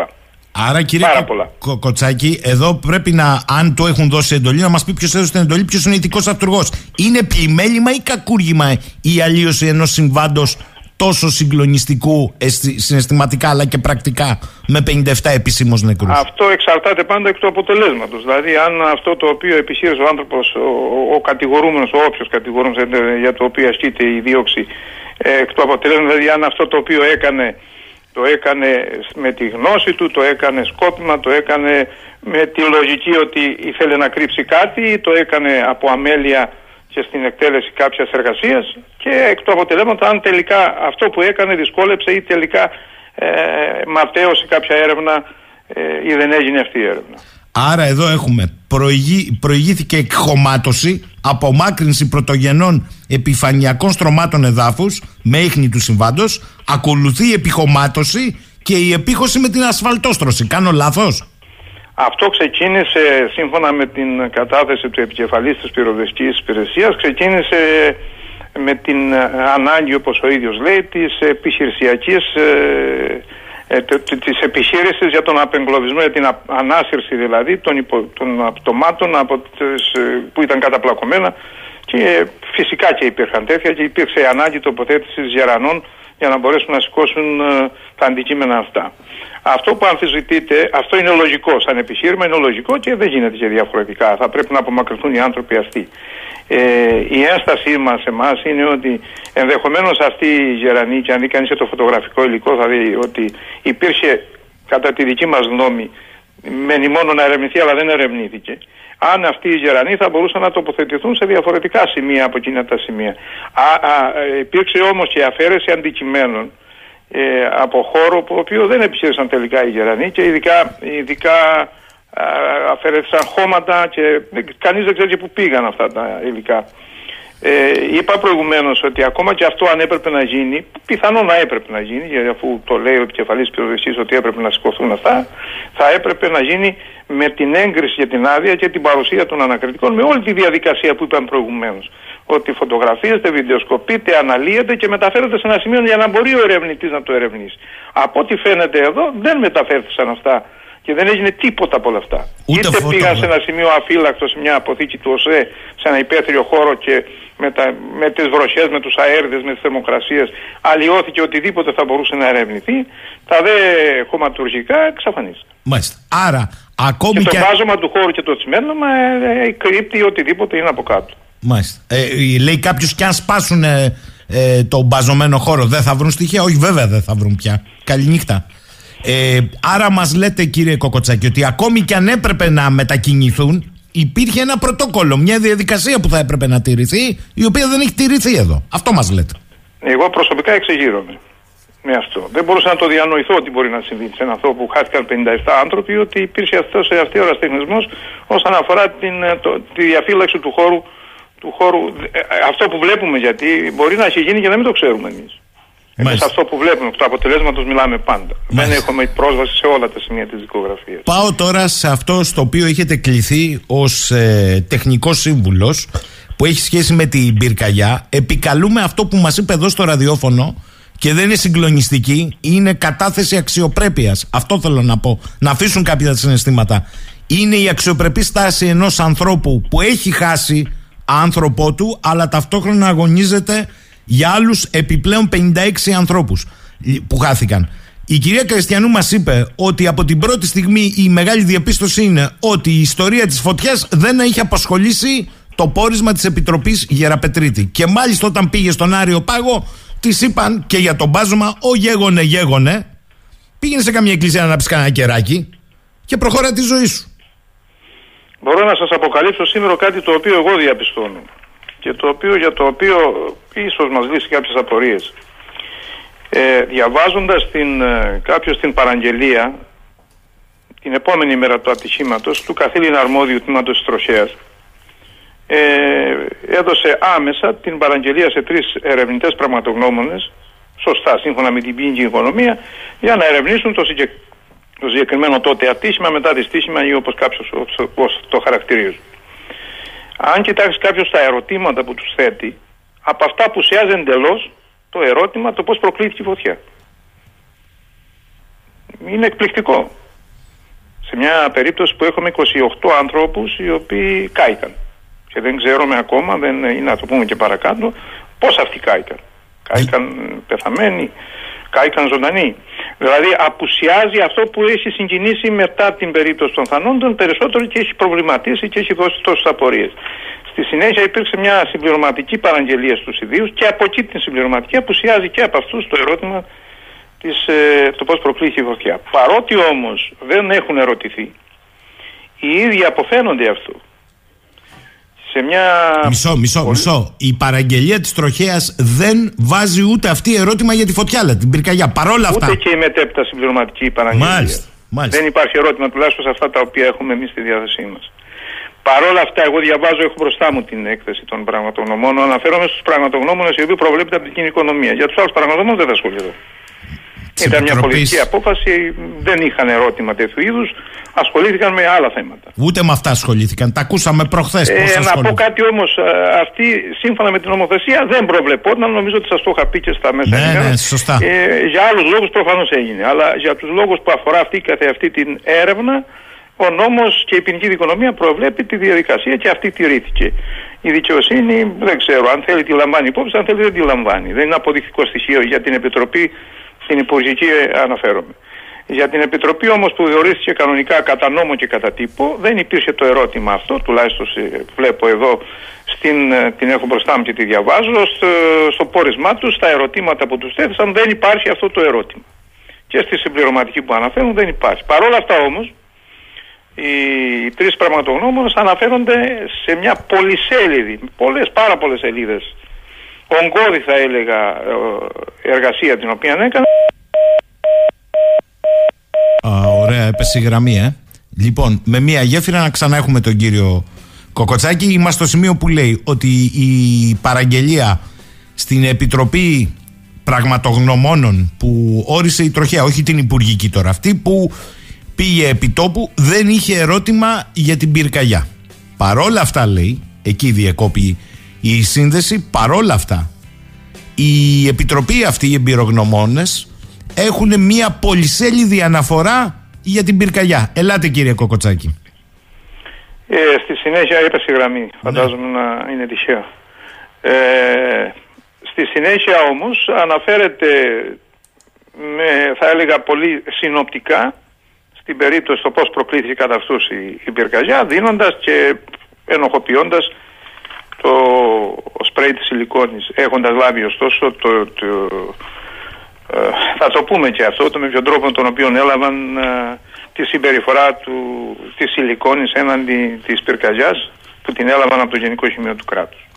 άρα κύριε Πάρα Κο- πολλά. Κο- Κοτσάκη, εδώ πρέπει να, αν το έχουν δώσει εντολή, να μας πει ποιος έδωσε την εντολή, ποιος είναι ο ηθικός αυτούργος. Είναι πλημέλημα ή κακούργημα η αλλίωση ενός συμβάντος τόσο συγκλονιστικού αισθη- συναισθηματικά αλλά και πρακτικά με 57 επισήμως νεκρούς. Αυτό εξαρτάται πάντα εκ του αποτελέσματος. Δηλαδή, αν αυτό το οποίο επιχείρησε ο άνθρωπος, ο, ο, ο κατηγορούμενος, ο όποιος κατηγορούμενος για το οποίο ασκείται η δίωξη, ε, εκ του αποτελέσματος, δηλαδή αν αυτό το οποίο έκανε το έκανε με τη γνώση του, το έκανε σκόπιμα, το έκανε με τη λογική ότι ήθελε να κρύψει κάτι, ή το έκανε από αμέλεια και και στην εκτέλεση κάποιας εργασίας και εκ του αποτελέσματο αν τελικά αυτό που έκανε δυσκόλεψε ή τελικά ε, ματέωσε κάποια έρευνα ε, ή δεν έγινε αυτή η έρευνα. Άρα εδώ έχουμε προηγή, προηγήθηκε εκχωμάτωση, απομάκρυνση πρωτογενών επιφανειακών στρωμάτων εδάφους με ίχνη του συμβάντος, ακολουθεί επιχωμάτωση και η επίχωση με την ασφαλτόστρωση. Κάνω λάθος; Αυτό ξεκίνησε σύμφωνα με την κατάθεση του επικεφαλής της πυροδευτικής υπηρεσίας, ξεκίνησε με την ανάγκη όπως ο ίδιος λέει της επιχειρησιακής ε, ε, της επιχείρησης για τον απεγκλωβισμό, για την α- ανάσυρση δηλαδή των, υπο, των απτωμάτων από τις, ε, που ήταν καταπλακωμένα και ε, φυσικά και υπήρχαν τέτοια και υπήρξε ανάγκη τοποθέτησης γερανών για να μπορέσουν να σηκώσουν ε, τα αντικείμενα αυτά. Αυτό που αμφισβητείτε, αυτό είναι λογικό. Σαν επιχείρημα είναι λογικό και δεν γίνεται και διαφορετικά. Θα πρέπει να απομακρυνθούν οι άνθρωποι αυτοί. Ε, η ένστασή μας εμάς είναι ότι ενδεχομένως αυτή η γερανή, και αν δει κανείς το φωτογραφικό υλικό, θα δει ότι υπήρχε κατά τη δική μας γνώμη μένει μόνο να ερευνηθεί, αλλά δεν ερευνήθηκε. Αν αυτοί οι γερανοί θα μπορούσαν να τοποθετηθούν σε διαφορετικά σημεία από εκείνα τα σημεία. Α, α, ε, υπήρξε όμως και αφαίρεση αντικειμένων ε, από χώρο που οποίο δεν επιχείρησαν τελικά οι γερανοί και ειδικά, ειδικά α, αφαιρέθησαν χώματα και κανείς δεν ξέρει που πήγαν αυτά τα υλικά. Ε, είπα προηγουμένως ότι ακόμα και αυτό αν έπρεπε να γίνει, πιθανό να έπρεπε να γίνει, γιατί αφού το λέει ο επικεφαλής πυροδοσία ότι έπρεπε να σηκωθούν αυτά, θα έπρεπε να γίνει με την έγκριση για την άδεια και την παρουσία των ανακριτικών, με όλη τη διαδικασία που είπαμε προηγουμένως. Ότι φωτογραφίζεται, βιντεοσκοπείται, αναλύεται και μεταφέρεται σε ένα σημείο για να μπορεί ο ερευνητής να το ερευνήσει. Από ό,τι φαίνεται εδώ, δεν μεταφέρθησαν αυτά και δεν έγινε τίποτα από όλα αυτά. Ούτε Είτε φωτο- πήγαν σε ένα σημείο αφύλακτος, σε μια αποθήκη του ΟΣΕ, σε ένα υπαίθριο χώρο και με, τα, με τις βροχές, με τους αέριδες, με τις θερμοκρασίες αλλοιώθηκε οτιδήποτε θα μπορούσε να ερευνηθεί, τα δε χωματουργικά εξαφανίστηκαν. Μάλιστα. Άρα, Και ακόμη το και. βάζωμα του χώρου και το τσιμένωμα ε, ε, κρύπτει οτιδήποτε είναι από κάτω. Μάλιστα. Ε, λέει κάποιος και αν σπάσουν ε, ε, τον μπαζωμένο χώρο, δεν θα βρουν στοιχεία; Όχι, βέβαια δεν θα βρουν πια. Καληνύχτα. Ε, άρα μας λέτε κύριε Κοκοτσάκη ότι ακόμη και αν έπρεπε να μετακινηθούν υπήρχε ένα πρωτόκολλο, μια διαδικασία που θα έπρεπε να τηρηθεί η οποία δεν έχει τηρηθεί εδώ. Αυτό μας λέτε. Εγώ προσωπικά εξεγείρομαι με αυτό. Δεν μπορούσα να το διανοηθώ ότι μπορεί να συμβεί σε ένα αυτό που χάθηκαν 57 άνθρωποι, ότι υπήρχε αυτός σε αυτή ώρα τεχνισμό όσον αφορά την, ε, το- τη διαφύλαξη του χώρου. Του χώρου ε, ε, αυτό που βλέπουμε, γιατί μπορεί να έχει γίνει και να μην το ξέρουμε εμείς. Εμείς αυτό που βλέπουμε, του αποτελέσματος μιλάμε πάντα. Δεν έχουμε πρόσβαση σε όλα τα σημεία της δικογραφίας. Πάω τώρα σε αυτό στο οποίο έχετε κληθεί ως ε, τεχνικός σύμβουλος που έχει σχέση με την πυρκαγιά. Επικαλούμε αυτό που μας είπε εδώ στο ραδιόφωνο και δεν είναι συγκλονιστική, είναι κατάθεση αξιοπρέπειας. Αυτό θέλω να πω. Να αφήσουν κάποια συναισθήματα. Είναι η αξιοπρεπή στάση ενός ανθρώπου που έχει χάσει άνθρωπό του, αλλά ταυτόχρονα αγωνίζεται για άλλους επιπλέον 56 ανθρώπους που χάθηκαν. Η κυρία Κριστιανού μας είπε ότι από την πρώτη στιγμή η μεγάλη διαπίστωση είναι ότι η ιστορία της φωτιάς δεν έχει απασχολήσει το πόρισμα της Επιτροπής Γεραπετρίτη. Και μάλιστα όταν πήγε στον Άριο Πάγο της είπαν και για τον μπάζωμα «Ο γέγονε γέγονε» πήγαινε σε καμία εκκλησία να πεις κανένα κεράκι και προχώρα τη ζωή σου. Μπορώ να σας αποκαλύψω σήμερα κάτι το οποίο εγώ διαπιστώνω και το οποίο, για το οποίο ίσως μας λύσει κάποιες απορίες. Ε, διαβάζοντας την, ε, κάποιος την παραγγελία την επόμενη μέρα του ατυχήματος του καθήλυνα αρμόδιου τμήματος της τροχέας ε, έδωσε άμεσα την παραγγελία σε τρεις ερευνητές πραγματογνώμονες σωστά σύμφωνα με την ποινική οικονομία για να ερευνήσουν το, συγκεκ... το συγκεκριμένο τότε ατύχημα μετά δυστύχημα ή όπως κάποιος ως το χαρακτηρίζει. Αν κοιτάξεις κάποιος τα ερωτήματα που τους θέτει από αυτά που σιάζει εντελώς το ερώτημα το πώς προκλήθηκε η φωτιά. Είναι εκπληκτικό. Σε μια περίπτωση που έχουμε 28 ανθρώπους οι οποίοι κάηκαν. Και δεν ξέρουμε ακόμα, δεν είναι να το πούμε και παρακάτω, πώς αυτοί κάηκαν. Κάηκαν πεθαμένοι, κάηκαν ζωντανοί. Δηλαδή απουσιάζει αυτό που έχει συγκινήσει μετά την περίπτωση των θανόντων περισσότερο και έχει προβληματίσει και έχει δώσει τόσες απορίες. Στη συνέχεια υπήρξε μια συμπληρωματική παραγγελία στους ιδίους και από εκεί την συμπληρωματική απουσιάζει και από αυτούς το ερώτημα της, ε, το πώς προκλήθηκε η φωτιά. Παρότι όμως δεν έχουν ερωτηθεί, οι ίδιοι αποφαίνονται αυτό. Σε σε μια. Μισό, μισό, μισό. Η παραγγελία της τροχέας δεν βάζει ούτε αυτή ερώτημα για τη φωτιά, αλλά την πυρκαγιά. Παρόλα αυτά. Ούτε και η μετέπειτα συμπληρωματική παραγγελία. Μάλιστα, μάλιστα. Δεν υπάρχει ερώτημα τουλάχιστον σε αυτά τα οποία έχουμε εμείς στη διάθεσή μας. Παρόλα αυτά, εγώ διαβάζω, έχω μπροστά μου την έκθεση των πραγματογνωμών. Αναφέρομαι στους πραγματογνώμονες οι οποίοι προβλέπεται από την κοινή οικονομία. Για τους άλλους πραγματογνώμονες δεν θα ασχοληθώ. Ήταν μια Επιτροπής. πολιτική απόφαση, δεν είχαν ερώτημα τέτοιου είδους, ασχολήθηκαν με άλλα θέματα. Ούτε με αυτά ασχολήθηκαν. Τα ακούσαμε προχθές. Ε, να πω κάτι όμως, αυτή σύμφωνα με την νομοθεσία δεν προβλεπόταν. Νομίζω ότι σας το είχα πει και στα μέσα. Ναι, ενημέρωσης. ναι, σωστά. Ε, για άλλους λόγους προφανώς έγινε. Αλλά για τους λόγους που αφορά αυτή καθεαυτή την έρευνα, ο νόμος και η ποινική δικονομία προβλέπει τη διαδικασία και αυτή τηρήθηκε. Η δικαιοσύνη δεν ξέρω αν θέλει τη λαμβάνει υπόψη, αν θέλει δεν τη λαμβάνει. Δεν είναι αποδεικτικό στοιχείο για την Επιτροπή, στην Υπουργική ε, αναφέρομαι. Για την Επιτροπή όμως που διορίστηκε κανονικά κατά νόμο και κατά τύπο δεν υπήρχε το ερώτημα αυτό, τουλάχιστον σε- βλέπω εδώ, στην, ε, την έχω μπροστά μου και τη διαβάζω, στο, στο πόρισμά τους, στα ερωτήματα που τους θέθησαν δεν υπάρχει αυτό το ερώτημα. Και στη συμπληρωματική που αναφέρουν δεν υπάρχει. Παρ' όλα αυτά όμως, οι, οι τρεις πραγματογνώμονες αναφέρονται σε μια πολυσέλιδη, πολλές, πάρα πολλές σελίδες, ογκώδη θα έλεγα ε, εργασία την οποία έκανα Α, ωραία, έπεσε η γραμμή, ε. Λοιπόν, με μία γέφυρα να ξανά έχουμε τον κύριο Κοκοτσάκη. Είμαστε στο σημείο που λέει ότι η παραγγελία στην Επιτροπή Πραγματογνωμόνων που όρισε η τροχέα, όχι την Υπουργική τώρα, αυτή που πήγε επί τόπου, δεν είχε ερώτημα για την πυρκαγιά. Παρόλα αυτά λέει, εκεί διεκόπη η σύνδεση, παρόλα αυτά η Επιτροπή αυτή, οι εμπειρογνωμόνες έχουν μία πολυσέλιδη αναφορά για την πυρκαγιά. Ελάτε κύριε Κοκοτσάκη. Ε, στη συνέχεια έπεσε η γραμμή. Φαντάζομαι να είναι τυχαίο. Ε, στη συνέχεια όμως αναφέρεται με, θα έλεγα πολύ συνοπτικά στην περίπτωση το πώς προκλήθηκε κατά αυτούς η, η πυρκαγιά δίνοντας και ενοχοποιώντας το σπρέι της σιλικόνης έχοντας λάβει ωστόσο το, το, ε, θα το πούμε και αυτό το με ποιον τρόπο τον οποίο έλαβαν ε, τη συμπεριφορά του, της σιλικόνης έναντι της πυρκαγιάς που την έλαβαν από το Γενικό Χημείο του κράτους.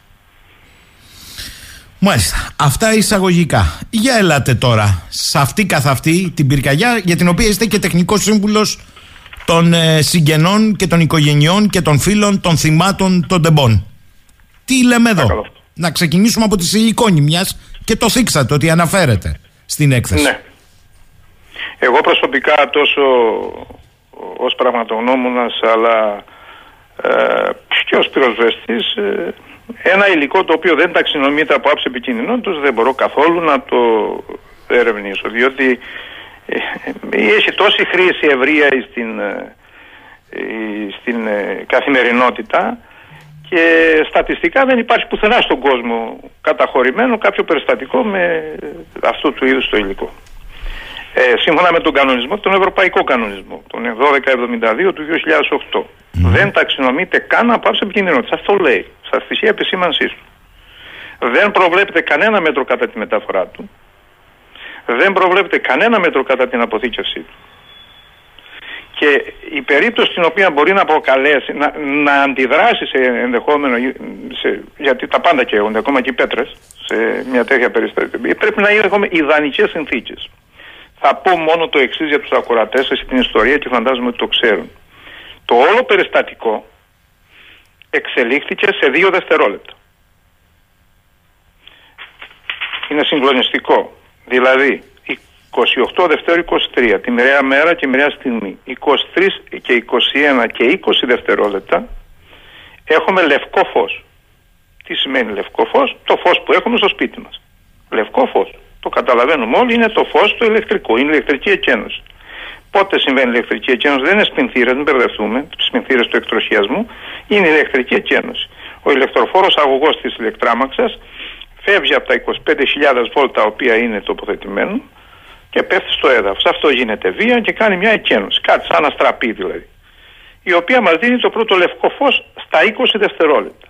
Μάλιστα. Αυτά εισαγωγικά. Για ελάτε τώρα σε αυτή καθ' αυτή την πυρκαγιά για την οποία είστε και τεχνικός σύμβουλος των ε, συγγενών και των οικογενειών και των φίλων των θυμάτων των τεμπών. Τι λέμε εδώ; Να ξεκινήσουμε από τη σιλικόνη μιας και το θίξατε ότι αναφέρεται στην έκθεση. Ναι. Εγώ προσωπικά τόσο ως πραγματογνώμονας αλλά ε, και ως πυροσβεστής ε, ένα υλικό το οποίο δεν ταξινομείται από άψη επικίνδυνοτητος δεν μπορώ καθόλου να το ερευνήσω διότι ε, έχει τόση χρήση ευρεία στην, ε, στην ε, καθημερινότητα και στατιστικά δεν υπάρχει πουθενά στον κόσμο καταχωρημένο κάποιο περιστατικό με αυτού του είδους το υλικό. Ε, σύμφωνα με τον κανονισμό, τον ευρωπαϊκό κανονισμό, τον 1272 του 2008. Δεν ταξινομείται καν από άψη επικίνδυνοτητα. Αυτό λέει στα στοιχεία επισήμανσής του. Δεν προβλέπεται κανένα μέτρο κατά τη μεταφορά του. Δεν προβλέπεται κανένα μέτρο κατά την αποθήκευσή του. Και η περίπτωση στην οποία μπορεί να προκαλέσει, να, να αντιδράσει σε ενδεχόμενο, σε, γιατί τα πάντα καίγονται, ακόμα και οι πέτρες, σε μια τέτοια περιστατική, πρέπει να είναι ιδανικές συνθήκες. Θα πω μόνο το εξής για τους ακροατές, εσύ την ιστορία και φαντάζομαι ότι το ξέρουν. Το όλο περιστατικό εξελίχθηκε σε δύο δευτερόλεπτα. Είναι συγκλονιστικό. Δηλαδή, 28 Δευτέρου 23, τη μοιραία μέρα και μοιραία στιγμή. 23 και 21 και 20 δευτερόλεπτα έχουμε λευκό φως. Τι σημαίνει λευκό φως; Το φως που έχουμε στο σπίτι μας. Λευκό φως. Το καταλαβαίνουμε όλοι, είναι το φως το ηλεκτρικό, είναι η ηλεκτρική εκένωση. Πότε συμβαίνει η ηλεκτρική εκένωση, δεν είναι σπινθήρες, μην μπερδευτούμε, σπινθήρες του εκτροχιασμού, είναι η ηλεκτρική εκένωση. Ο ηλεκτροφόρος αγωγός της ηλεκτράμαξας φεύγει από τα 25.000 βόλτα τα οποία είναι τοποθετημένο και πέφτει στο έδαφος. Αυτό γίνεται βία και κάνει μια εκένωση, κάτι σαν αστραπή δηλαδή, η οποία μας δίνει το πρώτο λευκό φως στα 20 δευτερόλεπτα.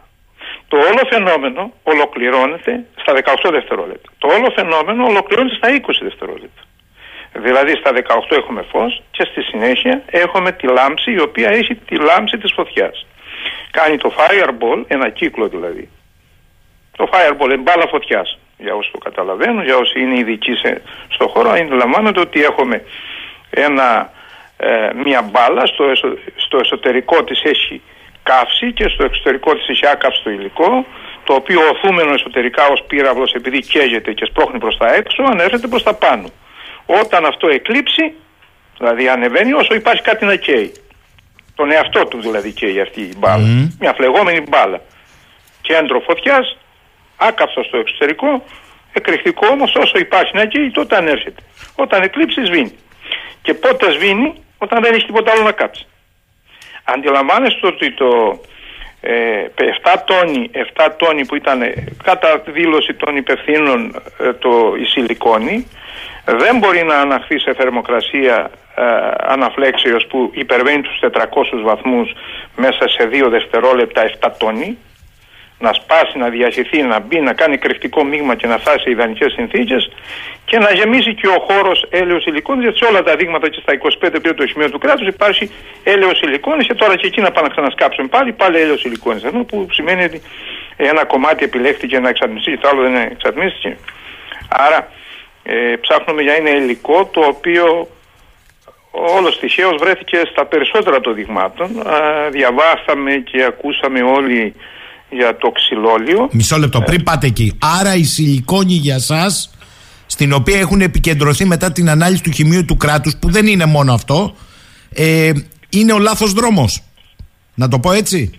Το όλο φαινόμενο ολοκληρώνεται στα 18 δευτερόλεπτα. Το όλο φαινόμενο ολοκληρώνεται στα 20 δευτερόλεπτα. Δηλαδή στα 18 έχουμε φως και στη συνέχεια έχουμε τη λάμψη η οποία έχει τη λάμψη της φωτιάς. κάνει το fireball, ένα κύκλο δηλαδή. Το fireball είναι μπάλα φωτιάς. Για όσοι το καταλαβαίνουν, για όσοι είναι ειδικοί σε, στο χώρο, αντιλαμβάνονται ότι έχουμε ένα, ε, μια μπάλα, στο, εσω- στο εσωτερικό της έχει καύση και στο εξωτερικό της έχει άκαυστο υλικό, το οποίο οθούμενο εσωτερικά ως πύραυλος επειδή καίγεται και σπρώχνει προς τα έξω, ανέρχεται προς τα πάνω. Όταν αυτό εκλείψει, δηλαδή ανεβαίνει όσο υπάρχει κάτι να καίει. Τον εαυτό του δηλαδή καίει αυτή η μπάλα. Μια φλεγόμενη μπάλα. Κέντρο φωτιάς, άκαυστο στο εξωτερικό, εκρηκτικό όμως όσο υπάρχει να καίει τότε ανέρχεται. Όταν εκλείψει σβήνει. Και πότε σβήνει όταν δεν έχει τίποτα άλλο να κάψει. Αντιλαμβάνεστε ότι το ε, 7 τόνοι, 7 τόνοι που ήταν ε, κατά δήλωση των υπευθύνων ε, το, η σιλικόνη δεν μπορεί να αναχθεί σε θερμοκρασία ε, αναφλέξεως που υπερβαίνει τους 400 βαθμούς μέσα σε 2 δευτερόλεπτα 7 τόνοι να σπάσει, να διασυθεί, να μπει, να κάνει κρυφτικό μείγμα και να φτάσει σε ιδανικές συνθήκες και να γεμίσει και ο χώρος έλαιο υλικών. Γιατί σε όλα τα δείγματα και στα 25 πλήρω του σημείου του κράτους υπάρχει έλαιο υλικών και τώρα και εκεί να πάνε να ξανασκάψουν πάλι, πάλι έλαιο υλικών. Αυτό που σημαίνει ότι ένα κομμάτι επιλέχθηκε να εξατμιστεί και το άλλο δεν εξατμίστηκε. Άρα ε, ψάχνουμε για ένα υλικό το οποίο όλος τυχαίως βρέθηκε στα περισσότερα των δειγμάτων. Α, διαβάσαμε και ακούσαμε όλοι για το ξυλόλιο. Μισό λεπτό, πριν πάτε εκεί. Άρα η σιλικόνη για εσά, στην οποία έχουν επικεντρωθεί μετά την ανάλυση του χημείου του κράτους, που δεν είναι μόνο αυτό, ε, είναι ο λάθος δρόμος. Να το πω έτσι.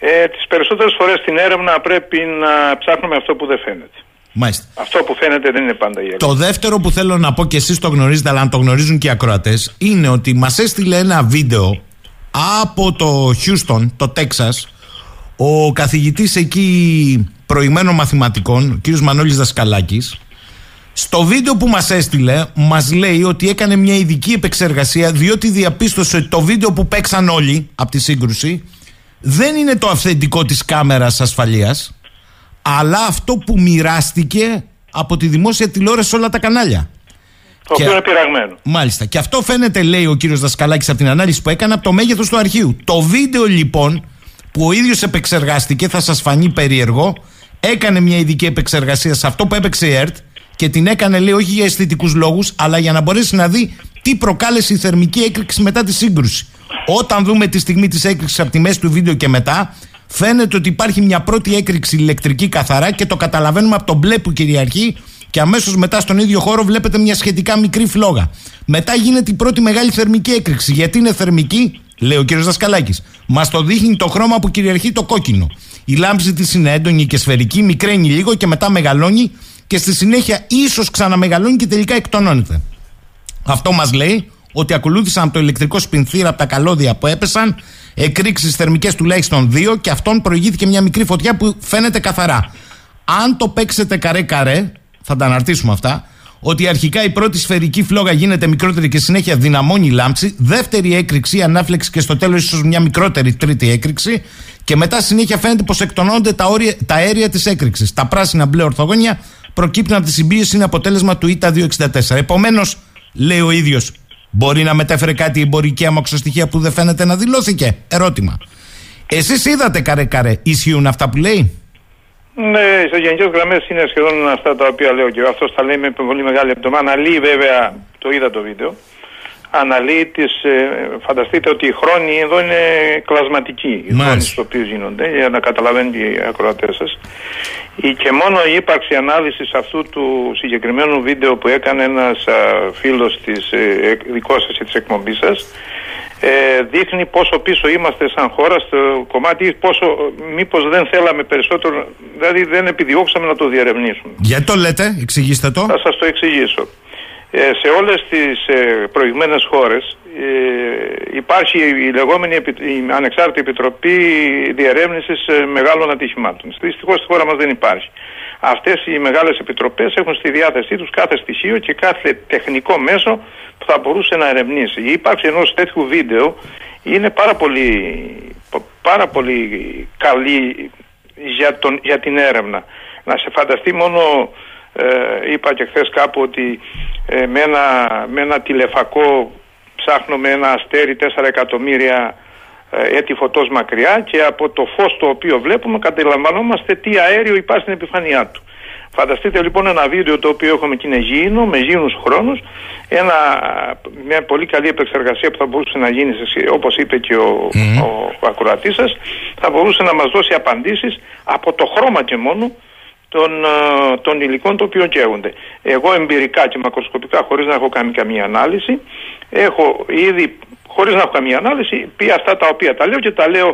Ε, τις περισσότερες φορές στην έρευνα πρέπει να ψάχνουμε αυτό που δεν φαίνεται. Μάλιστα. Αυτό που φαίνεται δεν είναι πάντα η έρευνα. Το δεύτερο που θέλω να πω και εσείς το γνωρίζετε, αλλά αν το γνωρίζουν και οι ακροατές, είναι ότι μας έστειλε ένα βίντεο από το Houston, το Τέξας, ο καθηγητής εκεί προηγμένων μαθηματικών, ο κύριος Μανώλης Δασκαλάκης, στο βίντεο που μας έστειλε, μας λέει ότι έκανε μια ειδική επεξεργασία, διότι διαπίστωσε ότι το βίντεο που παίξαν όλοι από τη σύγκρουση δεν είναι το αυθεντικό της κάμερας ασφαλείας, αλλά αυτό που μοιράστηκε από τη δημόσια τηλεόραση σε όλα τα κανάλια. Το οποίο είναι πειραγμένο. Μάλιστα. Και αυτό φαίνεται, λέει ο κύριος Δασκαλάκης, από την ανάλυση που έκανε, από το μέγεθος του αρχείου. Το βίντεο λοιπόν που ο ίδιος επεξεργάστηκε, θα σας φανεί περίεργο, έκανε μια ειδική επεξεργασία σε αυτό που έπαιξε η ΕΡΤ και την έκανε, λέει, όχι για αισθητικούς λόγους, αλλά για να μπορέσει να δει τι προκάλεσε η θερμική έκρηξη μετά τη σύγκρουση. Όταν δούμε τη στιγμή της έκρηξης από τη μέση του βίντεο και μετά, φαίνεται ότι υπάρχει μια πρώτη έκρηξη ηλεκτρική καθαρά και το καταλαβαίνουμε από το μπλε που κυριαρχεί και αμέσως μετά στον ίδιο χώρο βλέπετε μια σχετικά μικρή φλόγα. Μετά γίνεται η πρώτη μεγάλη θερμική έκρηξη. Γιατί είναι θερμική, λέει ο κύριος Δασκαλάκης. Μας το δείχνει το χρώμα που κυριαρχεί το κόκκινο. Η λάμψη της είναι έντονη και σφαιρική, μικραίνει λίγο και μετά μεγαλώνει και στη συνέχεια ίσως ξαναμεγαλώνει και τελικά εκτονώνεται. Αυτό μας λέει ότι ακολούθησαν από το ηλεκτρικό σπινθήρα από τα καλώδια που έπεσαν εκρήξεις θερμικές τουλάχιστον δύο και αυτόν προηγήθηκε μια μικρή φωτιά που φαίνεται καθαρά. Αν το παίξετε καρέ-καρέ, θα τα αναρτήσουμε αυτά, ότι αρχικά η πρώτη σφαιρική φλόγα γίνεται μικρότερη και συνέχεια δυναμώνει η λάμψη, δεύτερη έκρηξη, ανάφλεξη και στο τέλος ίσως μια μικρότερη τρίτη έκρηξη και μετά συνέχεια φαίνεται πως εκτονώνονται τα, όρια, τα αέρια της έκρηξης. Τα πράσινα μπλε ορθογόνια προκύπτουν από τη συμπίεση, είναι αποτέλεσμα του ΙΤΑ 264. Επομένως, λέει ο ίδιος, μπορεί να μετέφερε κάτι η εμπορική αμαξοστοιχεία που δεν φαίνεται να δηλώθηκε; Ερώτημα. Εσείς είδατε καρέ-καρέ, ισχύουν αυτά που λέει; Ναι, σε γενικές γραμμές είναι σχεδόν αυτά τα οποία λέω και εγώ. Αυτός τα λέει με πολύ μεγάλη επτομά. Αναλύει βέβαια, το είδα το βίντεο. Αναλύει τις. φανταστείτε ότι οι χρόνοι εδώ είναι κλασματικοί. Οι χρόνοι στου οποίου γίνονται, για να καταλαβαίνουν και οι ακροατές σας. Και μόνο η ύπαρξη ανάλυσης αυτού του συγκεκριμένου βίντεο που έκανε ένας φίλος της ε, δικός σας της εκπομπής σας ε, δείχνει πόσο πίσω είμαστε σαν χώρα στο κομμάτι πόσο μήπως δεν θέλαμε περισσότερο δηλαδή δεν επιδιώξαμε να το διερευνήσουμε. Γιατί το λέτε, εξηγήστε το. Θα σας το εξηγήσω. Ε, σε όλες τις ε, προηγμένες χώρες ε, υπάρχει η λεγόμενη η ανεξάρτητη επιτροπή διερεύνησης ε, μεγάλων ατυχημάτων. Δυστυχώς στη χώρα μας δεν υπάρχει. Αυτές οι μεγάλες επιτροπές έχουν στη διάθεσή τους κάθε στοιχείο και κάθε τεχνικό μέσο που θα μπορούσε να ερευνήσει. Η ύπαρξη ενός τέτοιου βίντεο είναι πάρα πολύ, πάρα πολύ καλή για, τον, για την έρευνα. Να σε φανταστεί μόνο, ε, είπα και χθες κάπου ότι ε, με, ένα, με ένα τηλεφακό ψάχνουμε ένα αστέρι 4 εκατομμύρια ε, έτη φωτός μακριά και από το φως το οποίο βλέπουμε καταλαμβανόμαστε τι αέριο υπάρχει στην επιφάνειά του. Φανταστείτε λοιπόν ένα βίντεο το οποίο έχουμε και είναι γήινο, με γήινους χρόνους, ένα, μια πολύ καλή επεξεργασία που θα μπορούσε να γίνει, σε- όπως είπε και ο, Μμμ. ο, ο ακροατής σας, θα μπορούσε να μας δώσει απαντήσεις από το χρώμα και μόνο των, ε, των υλικών το οποίο καίγονται. Εγώ εμπειρικά και μακροσκοπικά, χωρίς να έχω κάνει καμία ανάλυση, έχω ήδη, χωρίς να έχω καμία ανάλυση, πει αυτά τα οποία τα λέω και τα λέω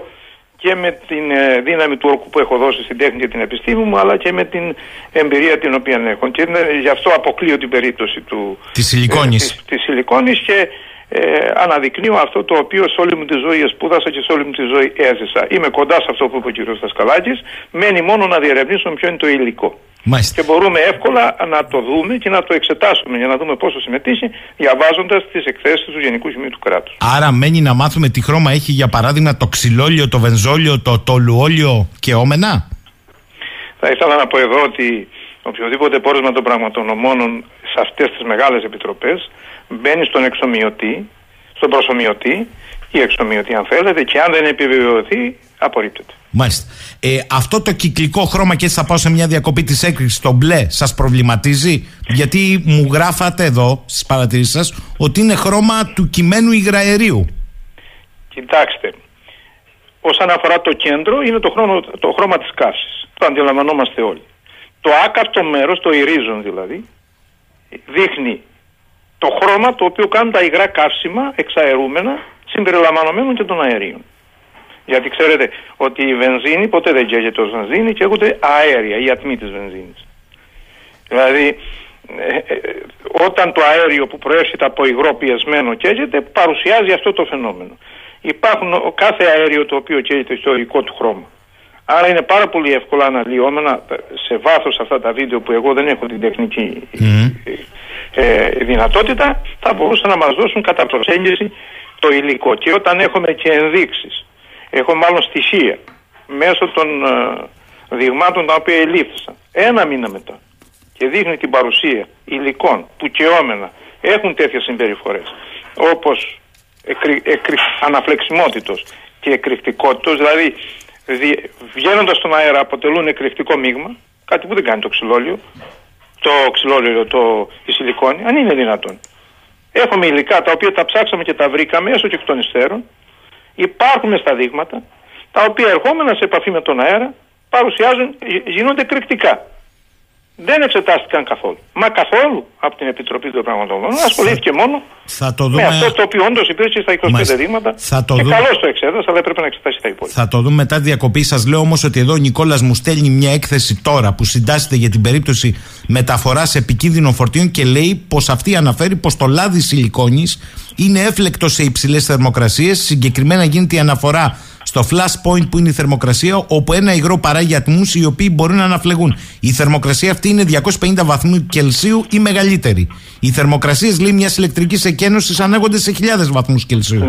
και με την ε, δύναμη του όρκου που έχω δώσει στην τέχνη και την επιστήμη μου, αλλά και με την εμπειρία την οποία έχω. Και είναι, γι' αυτό αποκλείω την περίπτωση του, Της σιλικόνης. της, της σιλικόνης και ε, αναδεικνύω αυτό το οποίο σε όλη μου τη ζωή σπούδασα και σε όλη μου τη ζωή έζησα. Είμαι κοντά σε αυτό που είπε ο κ. Δασκαλάκης, μένει μόνο να διερευνήσουμε ποιο είναι το υλικό. Μάλιστα. Και μπορούμε εύκολα να το δούμε και να το εξετάσουμε για να δούμε πόσο συμμετείχε διαβάζοντας τις εκθέσεις του Γενικού Σημείου του Κράτους. Άρα μένει να μάθουμε τι χρώμα έχει για παράδειγμα το ξυλόλιο, το βενζόλιο, το τολουόλιο και όμενα; Θα ήθελα να πω εδώ ότι οποιοδήποτε πόρισμα των πραγματονομώνων σε αυτές τις μεγάλες επιτροπές μπαίνει στον εξομοιωτή, στον προσωμιωτή ή εξομοιωτή αν θέλετε και αν δεν επιβεβαιωθεί απορρίπτεται. Μάλιστα. Ε, αυτό το κυκλικό χρώμα και έτσι θα πάω σε μια διακοπή της έκρηξης, το μπλε, σας προβληματίζει; Γιατί μου γράφατε εδώ στις παρατηρήσεις σας ότι είναι χρώμα του κειμένου υγραερίου. Κοιτάξτε, όσον αφορά το κέντρο είναι το, χρόνο, το χρώμα της καύσης. Το αντιλαμβανόμαστε όλοι. Το άκαυτο μέρος, το ηρίζον δηλαδή, δείχνει το χρώμα το οποίο κάνουν τα υγρά καύσιμα εξαερούμενα συμπεριλαμβανομένων και των αερίων. Γιατί ξέρετε ότι η βενζίνη ποτέ δεν καίγεται ως βενζίνη και έχονται αέρια, η ατμή της βενζίνης. Δηλαδή, ε, ε, όταν το αέριο που προέρχεται από υγρό πιεσμένο καίγεται, παρουσιάζει αυτό το φαινόμενο. Υπάρχουν ο- κάθε αέριο το οποίο καίγεται στο υλικό του χρώμα. Άρα είναι πάρα πολύ εύκολα αναλύόμενα ε, σε βάθος αυτά τα βίντεο που εγώ δεν έχω την τεχνική ε, δυνατότητα θα μπορούσαν να μας δώσουν κατά προσέγγιση το υλικό. Και όταν έχουμε και ενδείξεις, έχω μάλλον στοιχεία μέσω των ε, δειγμάτων τα οποία ελήφθησαν ένα μήνα μετά και δείχνει την παρουσία υλικών που καιόμενα έχουν τέτοιες συμπεριφορές όπως εκρη, εκρη, αναφλεξιμότητος και εκρηκτικότητος, δηλαδή δι, βγαίνοντας στον αέρα αποτελούν εκρηκτικό μείγμα, κάτι που δεν κάνει το ξυλόλιο, το ξυλόλιο, το, η σιλικόνη, αν είναι δυνατόν. Έχουμε υλικά τα οποία τα ψάξαμε και τα βρήκαμε έσω και εκ των υστέρων. Υπάρχουν στα δείγματα, τα οποία ερχόμενα σε επαφή με τον αέρα παρουσιάζουν, γι- γίνονται εκρηκτικά. Δεν εξετάστηκαν καθόλου. Μα καθόλου από την Επιτροπή των Πραγματών. Ασχολήθηκε μόνο Θα το με δούμε, αυτό το οποίο όντως υπήρξε στα 25 Μάλιστα. δείγματα. Θα το και δούμε. καλώς το εξέδωσε, αλλά έπρεπε να εξετάσει τα υπόλοιπα. θα το δούμε μετά τη διακοπή. Σας λέω όμως ότι εδώ ο Νικόλας μου στέλνει μια έκθεση τώρα που συντάσσεται για την περίπτωση μεταφοράς επικίνδυνων φορτίων και λέει πως αυτή αναφέρει πως το λάδι σιλικόνης είναι έφλεκτο σε υψηλές θερμοκρασίες. Συγκεκριμένα γίνεται η αναφορά στο flash point που είναι η θερμοκρασία, όπου ένα υγρό παράγει ατμούς οι οποίοι μπορούν να αναφλεγούν. Η θερμοκρασία αυτή είναι 250 βαθμού Κελσίου ή μεγαλύτερη. Οι θερμοκρασίες λέει μιας ηλεκτρικής εκένωσης ανάγονται σε χιλιάδες βαθμούς Κελσίου.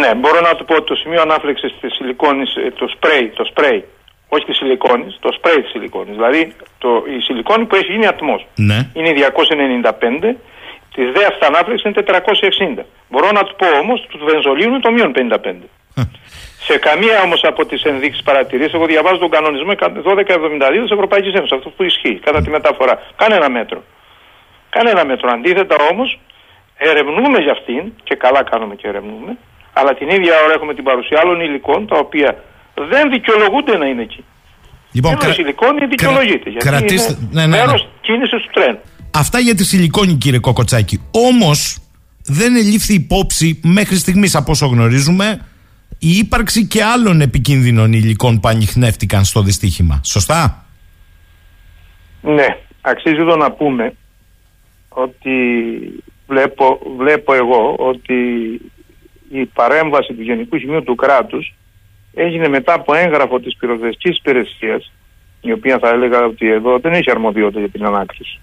Ναι, μπορώ να του πω ότι το σημείο ανάφλεξης της σιλικόνης, το σπρέι, το σπρέι, όχι της σιλικόνης, το σπρέι της σιλικόνης. Δηλαδή το, η σιλικόνη που έχει γίνει ατμός. Ναι. Είναι 295, τη δε αυτανάφλεξη είναι 460. Μπορώ να του πω όμως τους βενζολίνου είναι το μείον 55. Σε καμία όμως από τις ενδείξεις παρατηρήσεις, εγώ διαβάζω τον κανονισμό 1272 της Ευρωπαϊκής Ένωσης, αυτό που ισχύει κατά τη μεταφορά. Κανένα μέτρο. Κανένα μέτρο. Αντίθετα όμως, ερευνούμε για αυτήν και καλά κάνουμε και ερευνούμε, αλλά την ίδια ώρα έχουμε την παρουσία άλλων υλικών τα οποία δεν δικαιολογούνται να είναι εκεί. Λοιπόν, Ένας κρα- υλικό είναι δικαιολογείται. Γιατί κρατήστε- είναι ναι, ναι, ναι. μέρος κίνησης του τρένου. Αυτά για τη σιλικόνη, κύριε Κοκοτσάκη. Όμως δεν ελήφθη υπόψη μέχρι στιγμής, από όσο γνωρίζουμε, η ύπαρξη και άλλων επικίνδυνων υλικών που ανοιχνεύτηκαν στο δυστύχημα. Σωστά; Ναι, αξίζει εδώ να πούμε ότι βλέπω, βλέπω εγώ ότι η παρέμβαση του Γενικού Σημείου του κράτους έγινε μετά από έγγραφο της πυροσβεστικής υπηρεσίας, η οποία θα έλεγα ότι εδώ δεν έχει αρμοδιότητα για την ανάκριση.